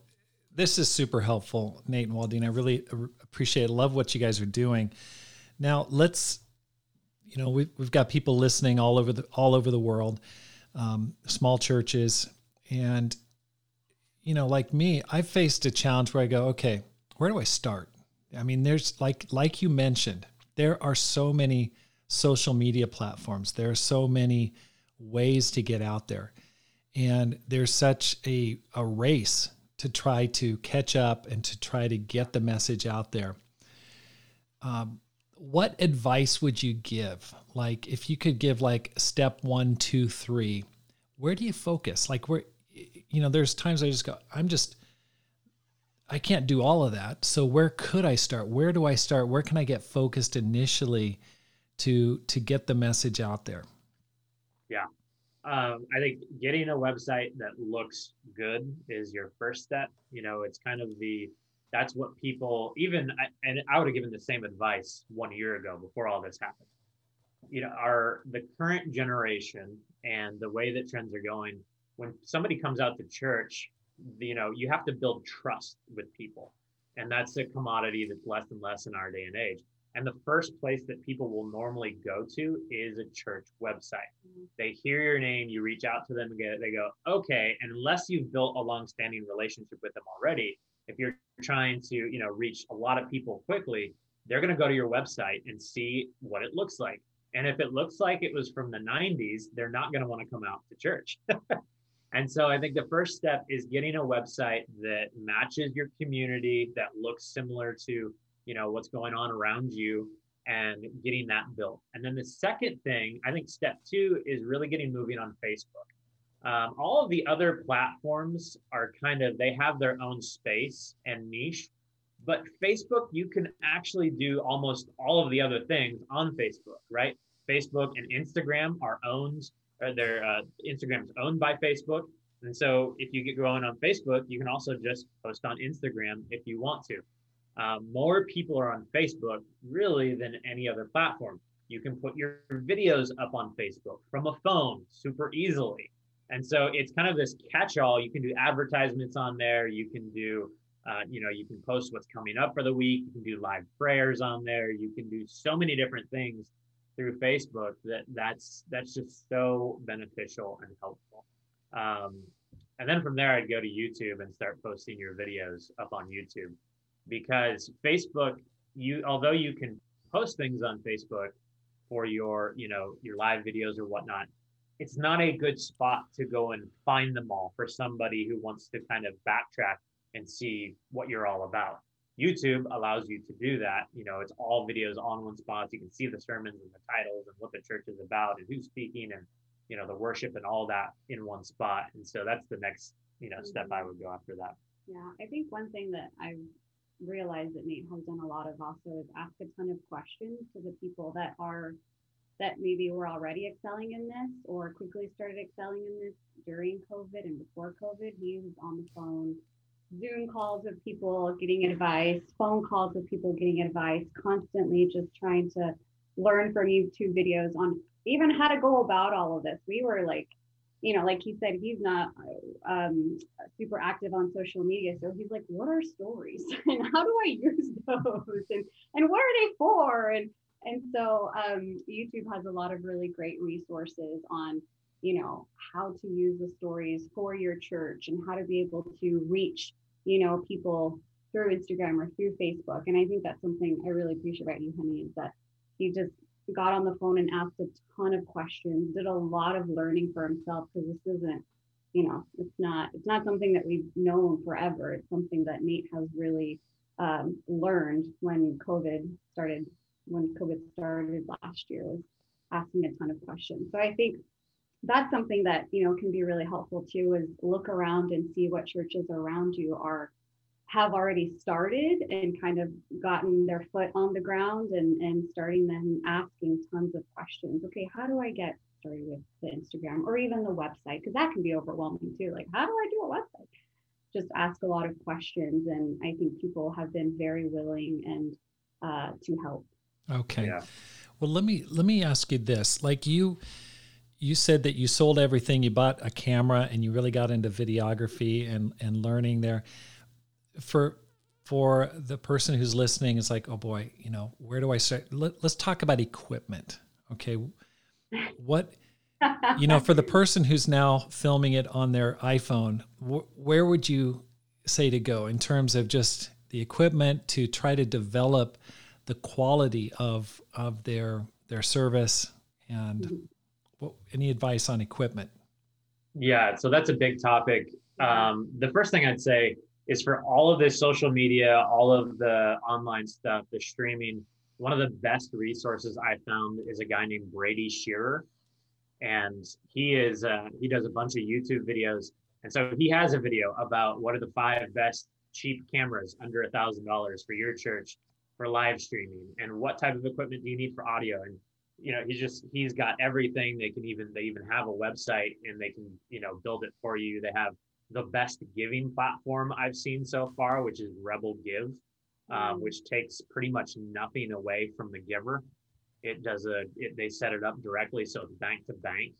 this is super helpful, Nate and Waldina. I really appreciate it. Love what you guys are doing. Now let's, you know, we've, we've got people listening all over the all over the world, um, small churches, and you know, like me, I faced a challenge where I go, okay, where do I start? I mean, there's like like you mentioned, there are so many social media platforms. There are so many ways to get out there. And there's such a, a race to try to catch up and to try to get the message out there. Um, what advice would you give? Like, if you could give like step one, two, three, where do you focus? Like, where, you know, there's times I just go, I'm just, I can't do all of that. So where could I start? Where do I start? Where can I get focused initially to to get the message out there? Yeah um, I think getting a website that looks good is your first step. You know, it's kind of the that's what people even and I would have given the same advice one year ago before all this happened. You know, our the current generation and the way that trends are going. When somebody comes out to church, you know, you have to build trust with people, and that's a commodity that's less and less in our day and age. And the first place that people will normally go to is a church website. Mm-hmm. They hear your name, you reach out to them and they go, okay. And unless you've built a long-standing relationship with them already, if you're trying to, you know, reach a lot of people quickly, they're going to go to your website and see what it looks like. And if it looks like it was from the 90s, they're not going to want to come out to church. *laughs* and so I think the first step is getting a website that matches your community, that looks similar to you know what's going on around you and getting that built and then the second thing i think step two is really getting moving on facebook um, all of the other platforms are kind of they have their own space and niche but facebook you can actually do almost all of the other things on facebook right facebook and instagram are owned or their uh, is owned by facebook and so if you get going on facebook you can also just post on instagram if you want to um, more people are on Facebook really than any other platform. You can put your videos up on Facebook from a phone super easily. And so it's kind of this catch all. You can do advertisements on there. You can do, uh, you know, you can post what's coming up for the week. You can do live prayers on there. You can do so many different things through Facebook that that's that's just so beneficial and helpful. Um, and then from there, I'd go to YouTube and start posting your videos up on YouTube because Facebook, you although you can post things on Facebook for your, you know, your live videos or whatnot, it's not a good spot to go and find them all for somebody who wants to kind of backtrack and see what you're all about. YouTube allows you to do that. You know, it's all videos on one spot. You can see the sermons and the titles and what the church is about and who's speaking and you know the worship and all that in one spot. And so that's the next you know step mm-hmm. I would go after that. Yeah, I think one thing that I've realized that Nate has done a lot of also is ask a ton of questions to the people that are that maybe were already excelling in this or quickly started excelling in this during COVID and before COVID. He was on the phone, Zoom calls with people getting advice, phone calls with people getting advice, constantly just trying to learn from YouTube videos on even how to go about all of this. We were like you know, like he said, he's not um, super active on social media. So he's like, what are stories *laughs* and how do I use those and, and what are they for? And, and so um, YouTube has a lot of really great resources on, you know, how to use the stories for your church and how to be able to reach, you know, people through Instagram or through Facebook. And I think that's something I really appreciate about you, honey, is that he just got on the phone and asked a ton of questions, did a lot of learning for himself because this isn't you know, it's not it's not something that we've known forever. It's something that Nate has really um, learned when COVID started. When COVID started last year, was asking a ton of questions. So I think that's something that you know can be really helpful too. Is look around and see what churches around you are have already started and kind of gotten their foot on the ground and and starting then asking tons of questions. Okay, how do I get started with the Instagram or even the website? Because that can be overwhelming too. Like, how do I do a website? Just ask a lot of questions, and I think people have been very willing and uh, to help. Okay. Yeah. Well, let me let me ask you this. Like you you said that you sold everything, you bought a camera and you really got into videography and and learning there. For for the person who's listening is like, "Oh boy, you know, where do I start?" Let, let's talk about equipment. Okay? What you know, for the *laughs* person who's now filming it on their iPhone, wh- where would you say to go in terms of just the equipment to try to develop the quality of of their their service and mm-hmm. what, any advice on equipment? Yeah, so that's a big topic. Um, the first thing I'd say is for all of this social media, all of the online stuff, the streaming, one of the best resources I found is a guy named Brady Shearer and he is uh, he does a bunch of YouTube videos, and so he has a video about what are the five best cheap cameras under a thousand dollars for your church for live streaming, and what type of equipment do you need for audio, and you know he's just he's got everything. They can even they even have a website and they can you know build it for you. They have the best giving platform I've seen so far, which is Rebel Give, um, which takes pretty much nothing away from the giver. It does a it, they set it up directly so it's bank to bank.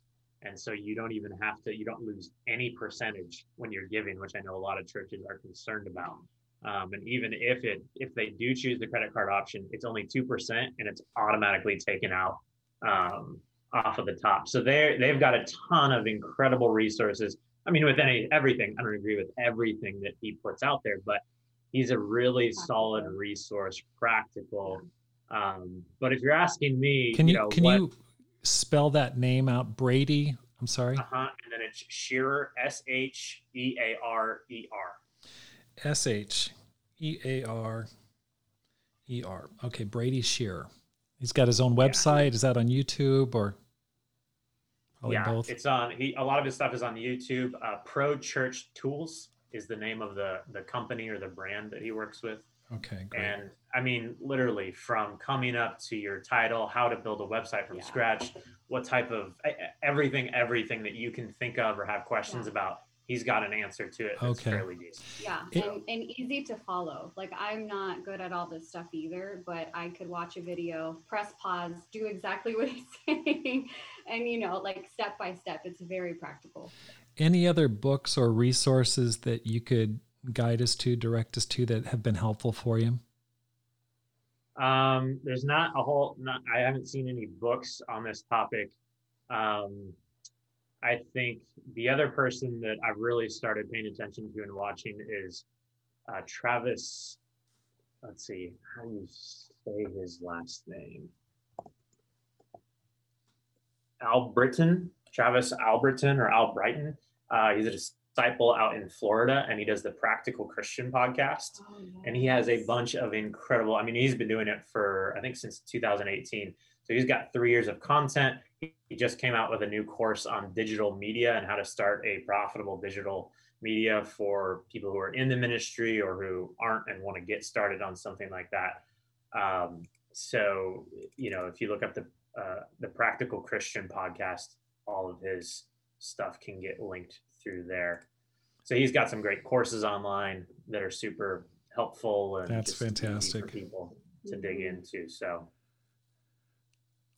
And so you don't even have to you don't lose any percentage when you're giving which i know a lot of churches are concerned about um, and even if it if they do choose the credit card option it's only 2% and it's automatically taken out um, off of the top so they they've got a ton of incredible resources i mean with any everything i don't agree with everything that he puts out there but he's a really solid resource practical um, but if you're asking me, can you, you know, can what, you spell that name out, Brady? I'm sorry. Uh-huh. And then it's Shearer, S H E A R E R. S H E A R E R. Okay, Brady Shearer. He's got his own website. Yeah. Is that on YouTube or? yeah, both? it's on. He a lot of his stuff is on YouTube. Uh, Pro Church Tools is the name of the the company or the brand that he works with. Okay, great. And I mean, literally from coming up to your title, how to build a website from yeah. scratch, what type of everything, everything that you can think of or have questions yeah. about, he's got an answer to it. That's okay. fairly decent. Yeah, it, and, and easy to follow. Like I'm not good at all this stuff either, but I could watch a video, press pause, do exactly *laughs* what he's saying, and you know, like step by step. It's very practical. Any other books or resources that you could guide us to, direct us to that have been helpful for you? Um, there's not a whole, not, I haven't seen any books on this topic. Um, I think the other person that I've really started paying attention to and watching is uh, Travis. Let's see, how do you say his last name? Albritton, Travis Albritton or Albrighton. Uh, he's a disciple out in Florida and he does the Practical Christian podcast. Oh, And he has a bunch of incredible, I mean, he's been doing it for, I think, since 2018. So he's got three years of content. He just came out with a new course on digital media and how to start a profitable digital media for people who are in the ministry or who aren't and want to get started on something like that. Um, so, you know, if you look up the uh, the Practical Christian podcast, all of his stuff can get linked through there. So he's got some great courses online that are super helpful and that's fantastic for people to dig into. So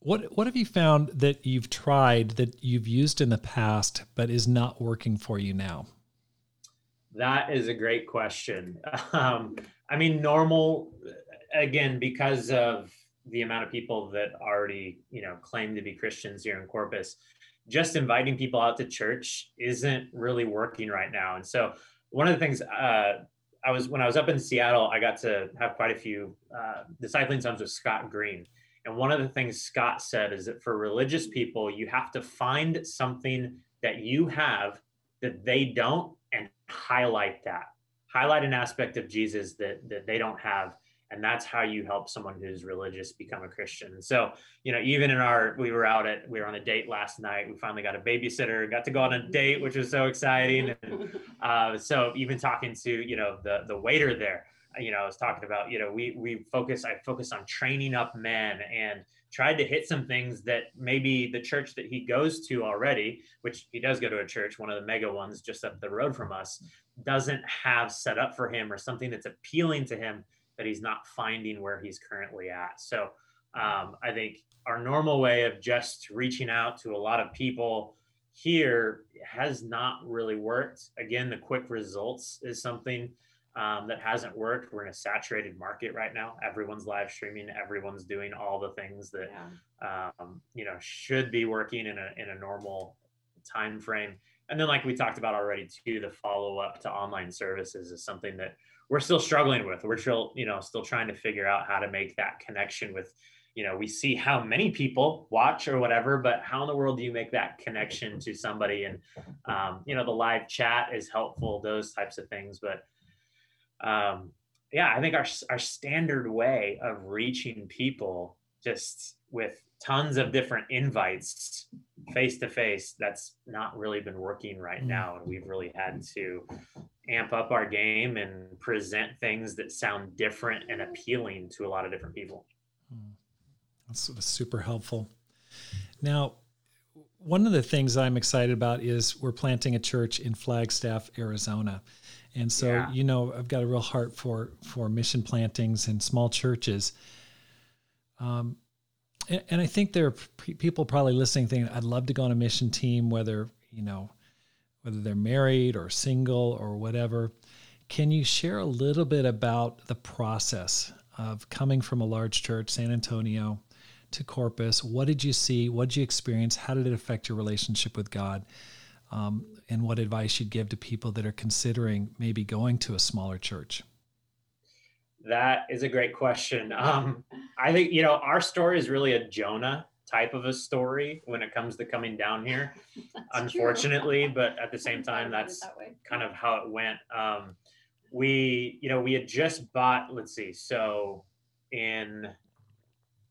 what what have you found that you've tried that you've used in the past but is not working for you now? That is a great question. *laughs* Um, I mean, normal again because of the amount of people that already you know claim to be Christians here in Corpus just inviting people out to church isn't really working right now. And so one of the things uh, I was when I was up in Seattle, I got to have quite a few uh, discipling times with Scott Green. And one of the things Scott said is that for religious people, you have to find something that you have that they don't and highlight that. Highlight an aspect of jesus that that they don't have. And that's how you help someone who's religious become a christian. So you know even in our we were out at we were on a date last night. We finally got a babysitter got to go on a date which was so exciting. And *laughs* uh, so even talking to you know the the waiter there you know i was talking about you know we we focus i focus on training up men and tried to hit some things that maybe the church that he goes to already which he does go to a church one of the mega ones just up the road from us doesn't have set up for him or something that's appealing to him that he's not finding where he's currently at. So um, I think our normal way of just reaching out to a lot of people here has not really worked. Again, the quick results is something um, that hasn't worked. We're in a saturated market right now. Everyone's live streaming. Everyone's doing all the things that yeah. um, you know should be working in a in a normal time frame. And then, like we talked about already, too, the follow up to online services is something that we're still struggling with. We're still, you know, still trying to figure out how to make that connection with, you know, we see how many people watch or whatever, but how in the world do you make that connection to somebody? And, um, you know, the live chat is helpful, those types of things. But um, yeah, I think our, our standard way of reaching people just with tons of different invites face to face that's not really been working right mm. now and we've really had to amp up our game and present things that sound different and appealing to a lot of different people. Hmm. That's, super helpful. Now, one of the things I'm excited about is we're planting a church in Flagstaff, Arizona. And so, yeah. you know, I've got a real heart for for mission plantings and small churches. Um, and, and I think there are people probably listening thinking, I'd love to go on a mission team, whether, you know, whether they're married or single or whatever. Can you share a little bit about the process of coming from a large church, San Antonio, to Corpus? What did you see? What did you experience? How did it affect your relationship with God? Um, and what advice you'd give to people that are considering maybe going to a smaller church? That is a great question. Um, I think, you know, our story is really a Jonah type of a story when it comes to coming down here, *laughs* unfortunately. But at the *laughs* same time, that's that kind of how it went. Um, we, you know, we had just bought, let's see, so in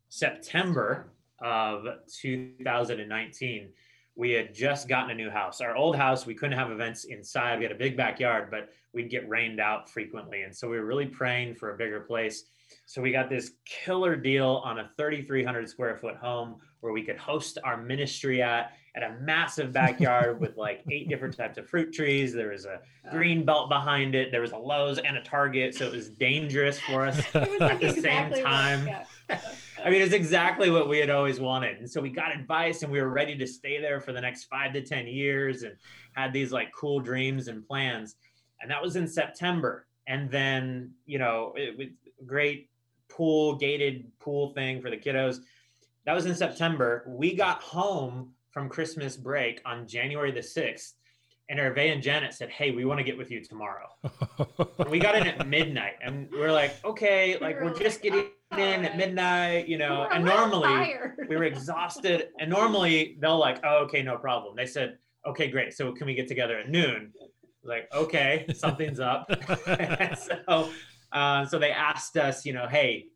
September of 2019, we had just gotten a new house. Our old house, we couldn't have events inside. We had a big backyard, but we'd get rained out frequently. And so we were really praying for a bigger place. So we got this killer deal on a 3,300 square foot home where we could host our ministry at at a massive backyard *laughs* with like eight different types of fruit trees. There was a green belt behind it. There was a Lowe's and a Target, so it was dangerous for us *laughs* at the same time. yeah. *laughs* I mean, it's exactly what we had always wanted. And so we got advice and we were ready to stay there for the next five to 10 years and had these like cool dreams and plans. And that was in September. And then, you know, it was great pool, gated pool thing for the kiddos. That was in September. We got home from Christmas break on January the 6th. And Hervé and Janet said, Hey, we want to get with you tomorrow. *laughs* we got in at midnight and we are like, okay, like we're, we're just like, getting oh, in at midnight, you know. and normally we were exhausted. And normally they'll like, oh, okay, no problem. They said, okay, great. So can we get together at noon? Like, okay, something's up. *laughs* so uh, so they asked us, you know, hey,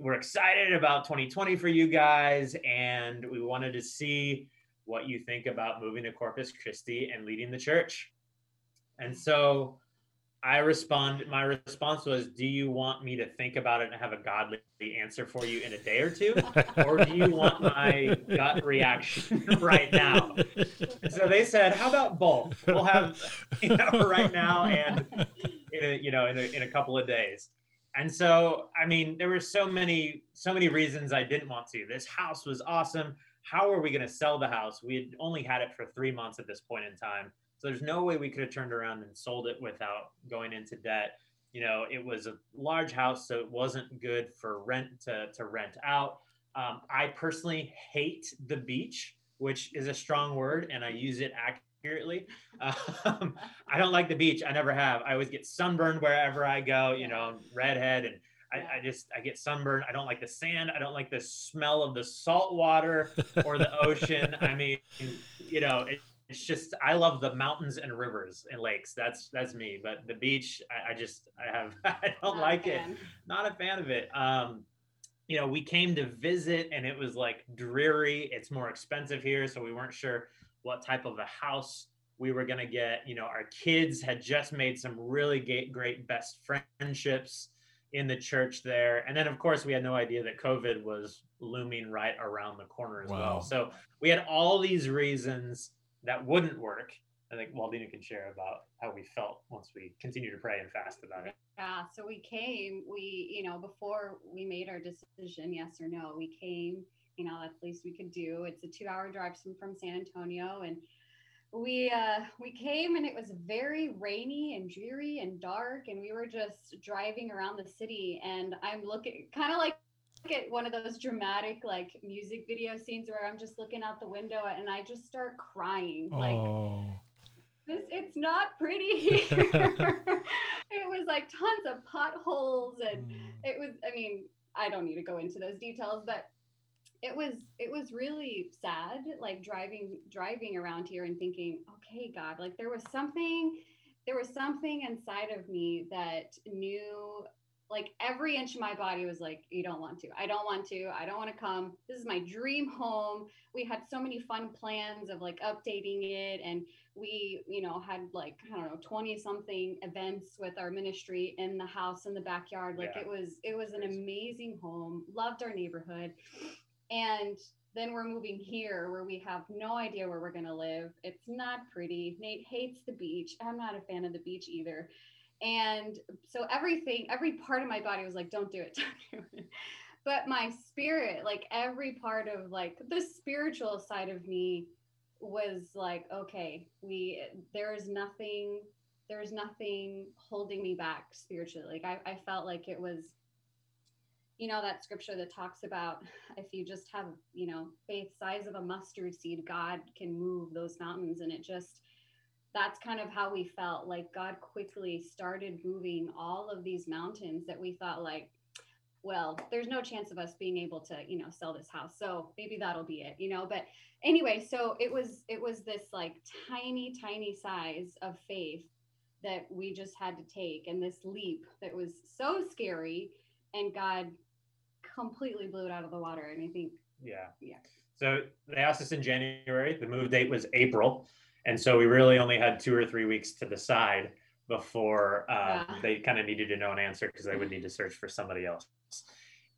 we're excited about 2020 for you guys, and we wanted to see what you think about moving to Corpus Christi and leading the church. And so I respond. My response was, "Do you want me to think about it and have a godly answer for you in a day or two, or do you want my gut reaction *laughs* right now?" So they said, "How about both? We'll have you know right now and in a, you know in a, in a couple of days." And so, I mean, there were so many so many reasons I didn't want to. This house was awesome. How are we going to sell the house? We had only had it for three months at this point in time so there's no way we could have turned around and sold it without going into debt. You know, it was a large house, so it wasn't good for rent to, to rent out. Um, I personally hate the beach, which is a strong word, and I use it accurately. *laughs* Um, I don't like the beach. I never have. I always get sunburned wherever I go. You know, redhead, and I, I, just I get sunburned. I don't like the sand. I don't like the smell of the salt water or the *laughs* ocean. I mean, you know, it, it's just I love the mountains and rivers and lakes. That's that's me. But the beach, I, I just I have *laughs* I don't Not like it. Not a fan of it. Um, you know, we came to visit and it was like dreary. It's more expensive here, so we weren't sure what type of a house we were going to get. You know, our kids had just made some really great, great best friendships in the church there. And then, of course, we had no idea that COVID was looming right around the corner as wow. well. So we had all these reasons that wouldn't work. I think Waldina can share about how we felt once we continued to pray and fast about it. Yeah, so we came, we, you know, before we made our decision, yes or no, we came, you know, that's the least we could do. It's a two hour drive from San Antonio. And we uh we came and it was very rainy and dreary and dark and we were just driving around the city and i'm looking kind of like at one of those dramatic like music video scenes where i'm just looking out the window and i just start crying like oh. this it's not pretty *laughs* it was like tons of potholes and mm. it was i mean i don't need to go into those details but it was it was really sad like driving driving around here and thinking okay god like there was something there was something inside of me that knew like every inch of my body was like you don't want to. I don't want to. I don't want to come. This is my dream home. We had so many fun plans of like updating it and we you know had like i don't know 20 something events with our ministry in the house in the backyard. Like yeah. it was it was an amazing home. Loved our neighborhood and then we're moving here where we have no idea where we're going to live. It's not pretty. Nate hates the beach. I'm not a fan of the beach either. And so everything, every part of my body was like, don't do it. *laughs* But my spirit, like every part of like the spiritual side of me was like, okay, we, there is nothing, there's nothing holding me back spiritually. Like I, I felt like it was you know that scripture that talks about if you just have you know faith size of a mustard seed god can move those mountains. And it just that's kind of how we felt. Like god quickly started moving all of these mountains that we thought like well there's no chance of us being able to you know sell this house. So maybe that'll be it you know but anyway so it was it was this like tiny tiny size of faith that we just had to take and this leap that was so scary. And god completely blew it out of the water. And I think, yeah, yeah. So they asked us in January. The move date was April, and so we really only had two or three weeks to decide before uh, yeah. they kind of needed to know an answer because they would need to search for somebody else.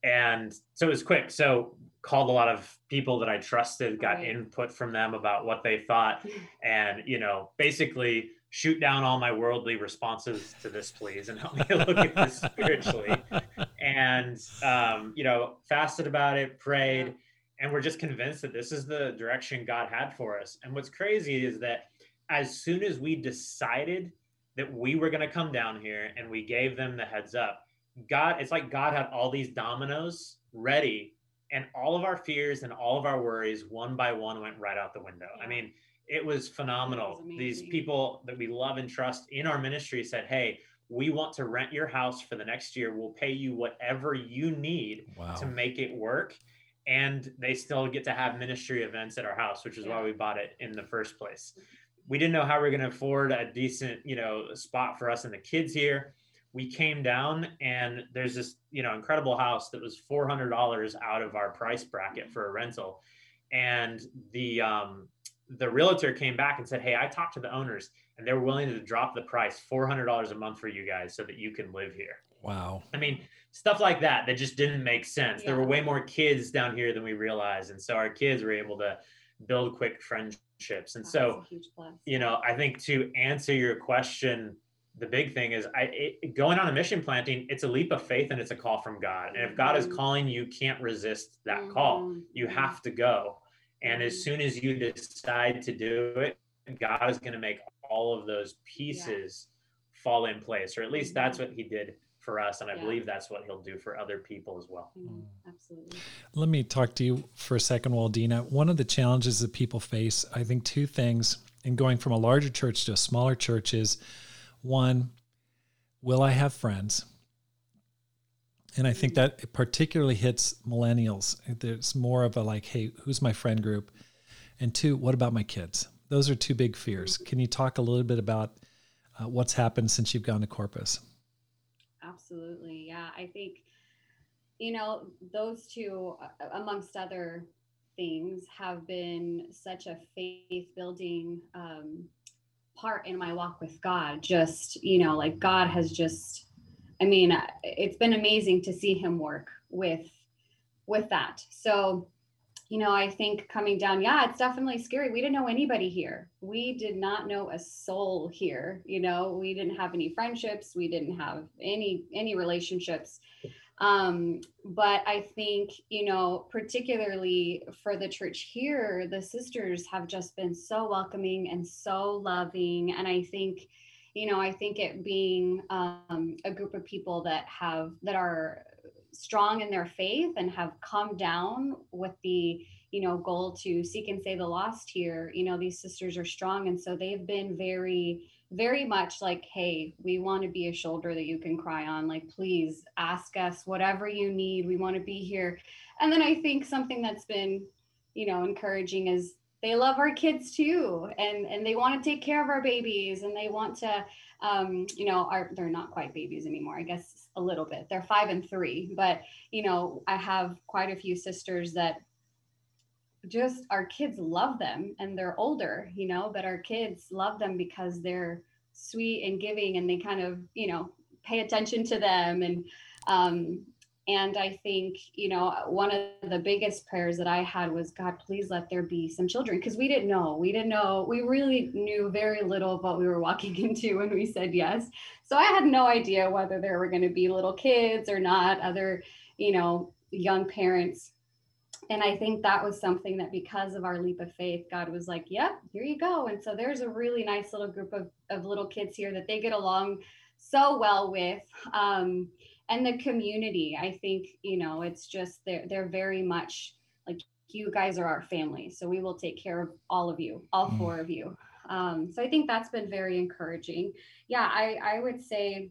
And so it was quick. So called a lot of people that I trusted, got right. input from them about what they thought, *laughs* and you know, basically shoot down all my worldly responses to this, please, and help me look at this spiritually. *laughs* And um, you know, fasted about it, prayed, and we're just convinced that this is the direction God had for us. And what's crazy is that as soon as we decided that we were going to come down here and we gave them the heads up, God, it's like God had all these dominoes ready and all of our fears and all of our worries one by one went right out the window. Yeah. I mean, it was phenomenal. Was These people that we love and trust in our ministry said, Hey, we want to rent your house for the next year. We'll pay you whatever you need wow. to make it work. And they still get to have ministry events at our house, which is yeah. why we bought it in the first place. We didn't know how we are going to afford a decent, you know, spot for us and the kids here. We came down and there's this, you know, incredible house that was $400 out of our price bracket for a rental. And the um, the realtor came back and said, Hey, I talked to the owners and they were willing to drop the price $400 a month for you guys so that you can live here. Wow. I mean, stuff like that that just didn't make sense. Yeah. There were way more kids down here than we realized. And so our kids were able to build quick friendships. And so, you know, I think to answer your question, the big thing is I it, going on a mission planting. It's a leap of faith and it's a call from God. And if God is mm-hmm. calling you, can't resist that mm-hmm. call. You mm-hmm. have to go. And as soon as you decide to do it, God is going to make all of those pieces yeah. fall in place, or at least that's mm-hmm. what He did for us. And I yeah. believe that's what He'll do for other people as well. Mm-hmm. Absolutely. Let me talk to you for a second, Waldina. One of the challenges that people face, I think, two things in going from a larger church to a smaller church is one, will I have friends? And I think that it particularly hits millennials. There's more of a like, hey, who's my friend group? And two, what about my kids? Those are two big fears. Can you talk a little bit about uh, what's happened since you've gone to Corpus? Absolutely. Yeah. I think, you know, those two, uh, amongst other things, have been such a faith building um, part in my walk with God. Just, you know, like God has just, I mean, uh, it's been amazing to see him work with with that. So, you know, I think coming down, yeah, it's definitely scary. We didn't know anybody here. We did not know a soul here. You know, we didn't have any friendships. We didn't have any any relationships. Um, but I think, you know, particularly for the church here, the sisters have just been so welcoming and so loving. And I think, you know, I think it being um, a group of people that have that are strong in their faith and have come down with the you know goal to seek and save the lost here you know these sisters are strong. And so they've been very very much like hey we want to be a shoulder that you can cry on. Like please ask us whatever you need. We want to be here. And then i think something that's been you know encouraging is they love our kids too. And and they want to take care of our babies and they want to um, you know, are they're not quite babies anymore. I guess a little bit. They're five and three, but you know, I have quite a few sisters that just our kids love them and they're older, you know, but our kids love them because they're sweet and giving and they kind of, you know, pay attention to them and um and I think, you know, one of the biggest prayers that I had was, God, please let there be some children. Because we didn't know. We didn't know. We really knew very little of what we were walking *laughs* into when we said yes. So I had no idea whether there were going to be little kids or not, other, you know, young parents. And I think that was something that because of our leap of faith, God was like, yep, here you go. And so there's a really nice little group of, of little kids here that they get along so well with. Um, and the community i think you know it's just they're they're very much like you guys are our family so we will take care of all of you all mm. four of you. Um, so i think that's been very encouraging. Yeah i i would say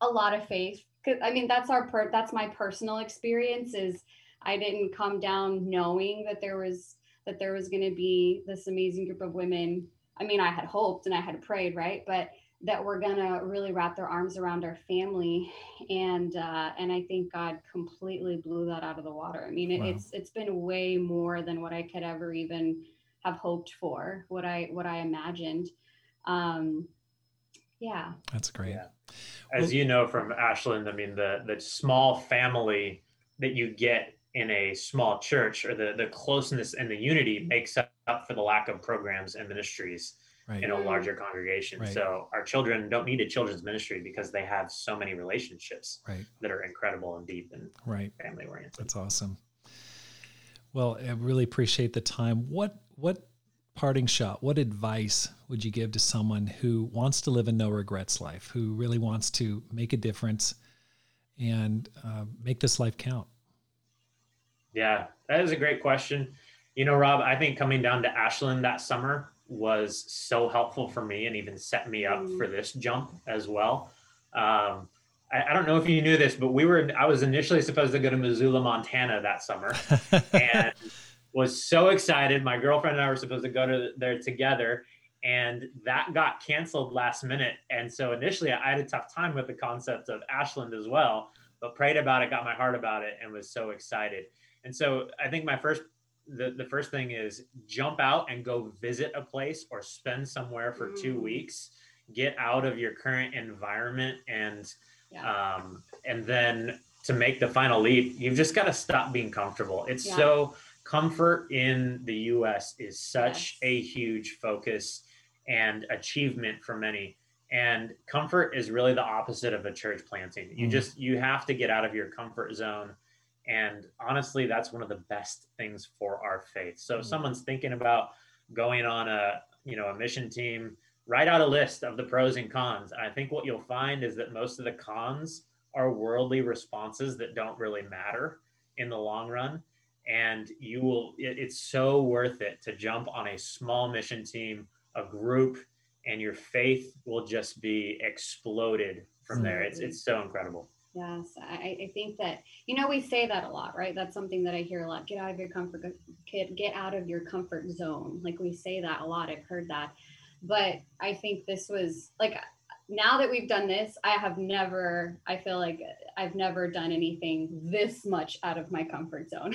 a lot of faith because i mean that's our per that's my personal experience is i didn't come down knowing that there was that there was going to be this amazing group of women. I mean i had hoped and i had prayed right? But that were gonna really wrap their arms around our family, and uh, and I think God completely blew that out of the water. I mean, it, wow. it's it's been way more than what I could ever even have hoped for, what I what I imagined. Um, yeah, that's great. Yeah. As well, you know from Ashland, I mean the the small family that you get in a small church or the the closeness and the unity makes up for the lack of programs and ministries right. in a larger congregation. Right. So our children don't need a children's ministry because they have so many relationships right. that are incredible and deep and right. family oriented. That's awesome. Well, I really appreciate the time. What what parting shot, what advice would you give to someone who wants to live a no regrets life, who really wants to make a difference and uh, make this life count? Yeah, that is a great question. You know, Rob, I think coming down to Ashland that summer, was so helpful for me and even set me up for mm. this jump as well. Um, I, I, don't know if you knew this, but we were I was initially supposed to go to Missoula, Montana that summer, *laughs* and was so excited. My girlfriend and I were supposed to go to there together, and that got canceled last minute. And so initially, I had a tough time with the concept of Ashland as well, but prayed about it, got my heart about it, and was so excited. And so I think my first the, the first thing is jump out and go visit a place or spend somewhere for mm. two weeks get out of your current environment and yeah. um, and then to make the final leap you've just got to stop being comfortable it's yeah. so comfort in the us is such yes. a huge focus and achievement for many and comfort is really the opposite of a church planting you mm. just you have to get out of your comfort zone and honestly, that's one of the best things for our faith. So if mm-hmm. someone's thinking about going on a, you know, a mission team, write out a list of the pros and cons. And I think what you'll find is that most of the cons are worldly responses that don't really matter in the long run. And you will, it, it's so worth it to jump on a small mission team, a group, and your faith will just be exploded from there. It's, it's so incredible. Yes, I, I think that you know we say that a lot, right? That's something that I hear a lot. Get out of your comfort, get get out of your comfort zone. Like we say that a lot. I've heard that, but I think this was like now that we've done this, I have never. I feel like I've never done anything this much out of my comfort zone,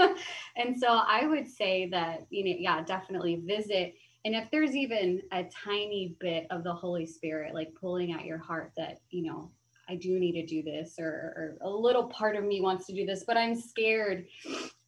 *laughs* and so I would say that you know, yeah, definitely visit. And if there's even a tiny bit of the Holy Spirit, like pulling at your heart, that you know I do need to do this, or, or, a little part of me wants to do this, but I'm scared.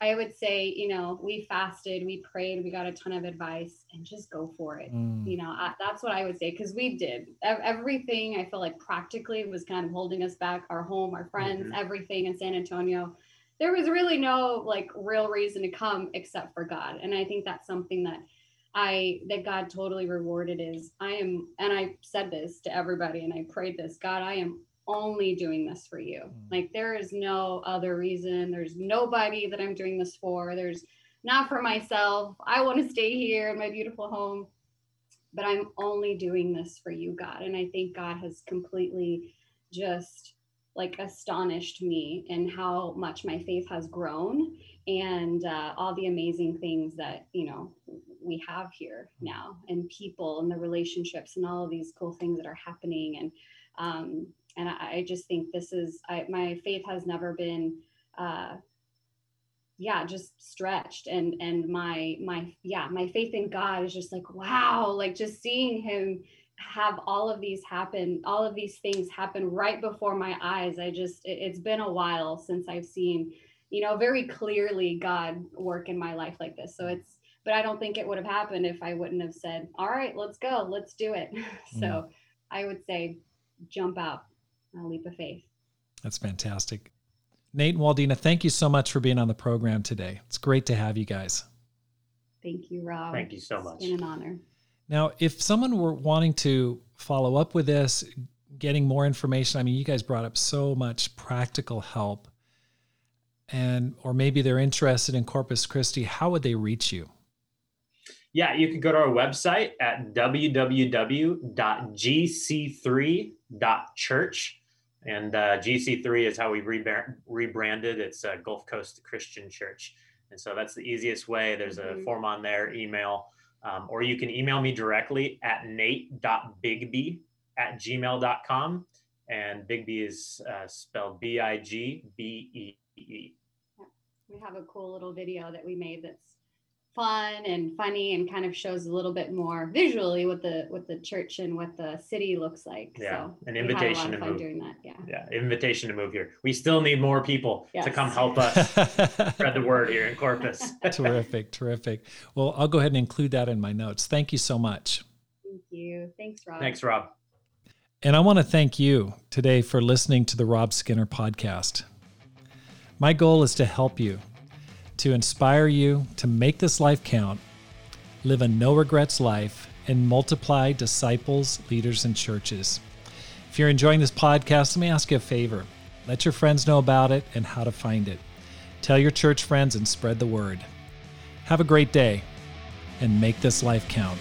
I would say, you know, we fasted, we prayed, we got a ton of advice, and just go for it. Mm. You know, I, that's what I would say because we did everything. I feel like practically was kind of holding us back. Our home, our friends, mm-hmm. everything in San Antonio. There was really no like real reason to come except for God, and I think that's something that I that God totally rewarded is I am and I said this to everybody and I prayed this God I am only doing this for you. Mm. Like there is no other reason. There's nobody that I'm doing this for. There's not for myself. I want to stay here in my beautiful home, but I'm only doing this for you, God. And I think God has completely just like astonished me in how much my faith has grown and uh, all the amazing things that you know we have here now and people and the relationships and all of these cool things that are happening and um, and I, I just think this is I, my faith has never been uh, yeah just stretched. And and my my yeah my faith in god is just like wow like just seeing him have all of these happen all of these things happen right before my eyes i just it, it's been a while since i've seen you know very clearly god work in my life like this. So it's but i don't think it would have happened if i wouldn't have said all right let's go. Let's do it. *laughs* So mm. i would say jump out a leap of faith. That's fantastic. Nate and Waldina, thank you so much for being on the program today. It's great to have you guys. Thank you, Rob. Thank you so much. It's been an honor. Now, if someone were wanting to follow up with this, getting more information, I mean, you guys brought up so much practical help, and or maybe they're interested in Corpus Christi, how would they reach you? Yeah, you can go to our website at www.gc3.church and uh, GC3 is how we rebranded. It's a Gulf Coast Christian Church. And so that's the easiest way. There's a mm-hmm. form on there, email, um, or you can email me directly at nate.bigbee at gmail.com. And Bigbee is uh, spelled B I G B E E. We have a cool little video that we made that's fun and funny and kind of shows a little bit more visually what the what the church and what the city looks like. Yeah, so an invitation to move. Doing that, yeah. Yeah, invitation to move here. We still need more people yes. to come help us *laughs* spread the word here in Corpus. *laughs* terrific, terrific. Well, I'll go ahead and include that in my notes. Thank you so much. Thank you. Thanks, Rob. Thanks, Rob. And I want to thank you today for listening to the Rob Skinner podcast. My goal is to help you to inspire you to make this life count, live a no regrets life, and multiply disciples, leaders, and churches. If you're enjoying this podcast, let me ask you a favor. Let your friends know about it and how to find it. Tell your church friends and spread the word. Have a great day and make this life count.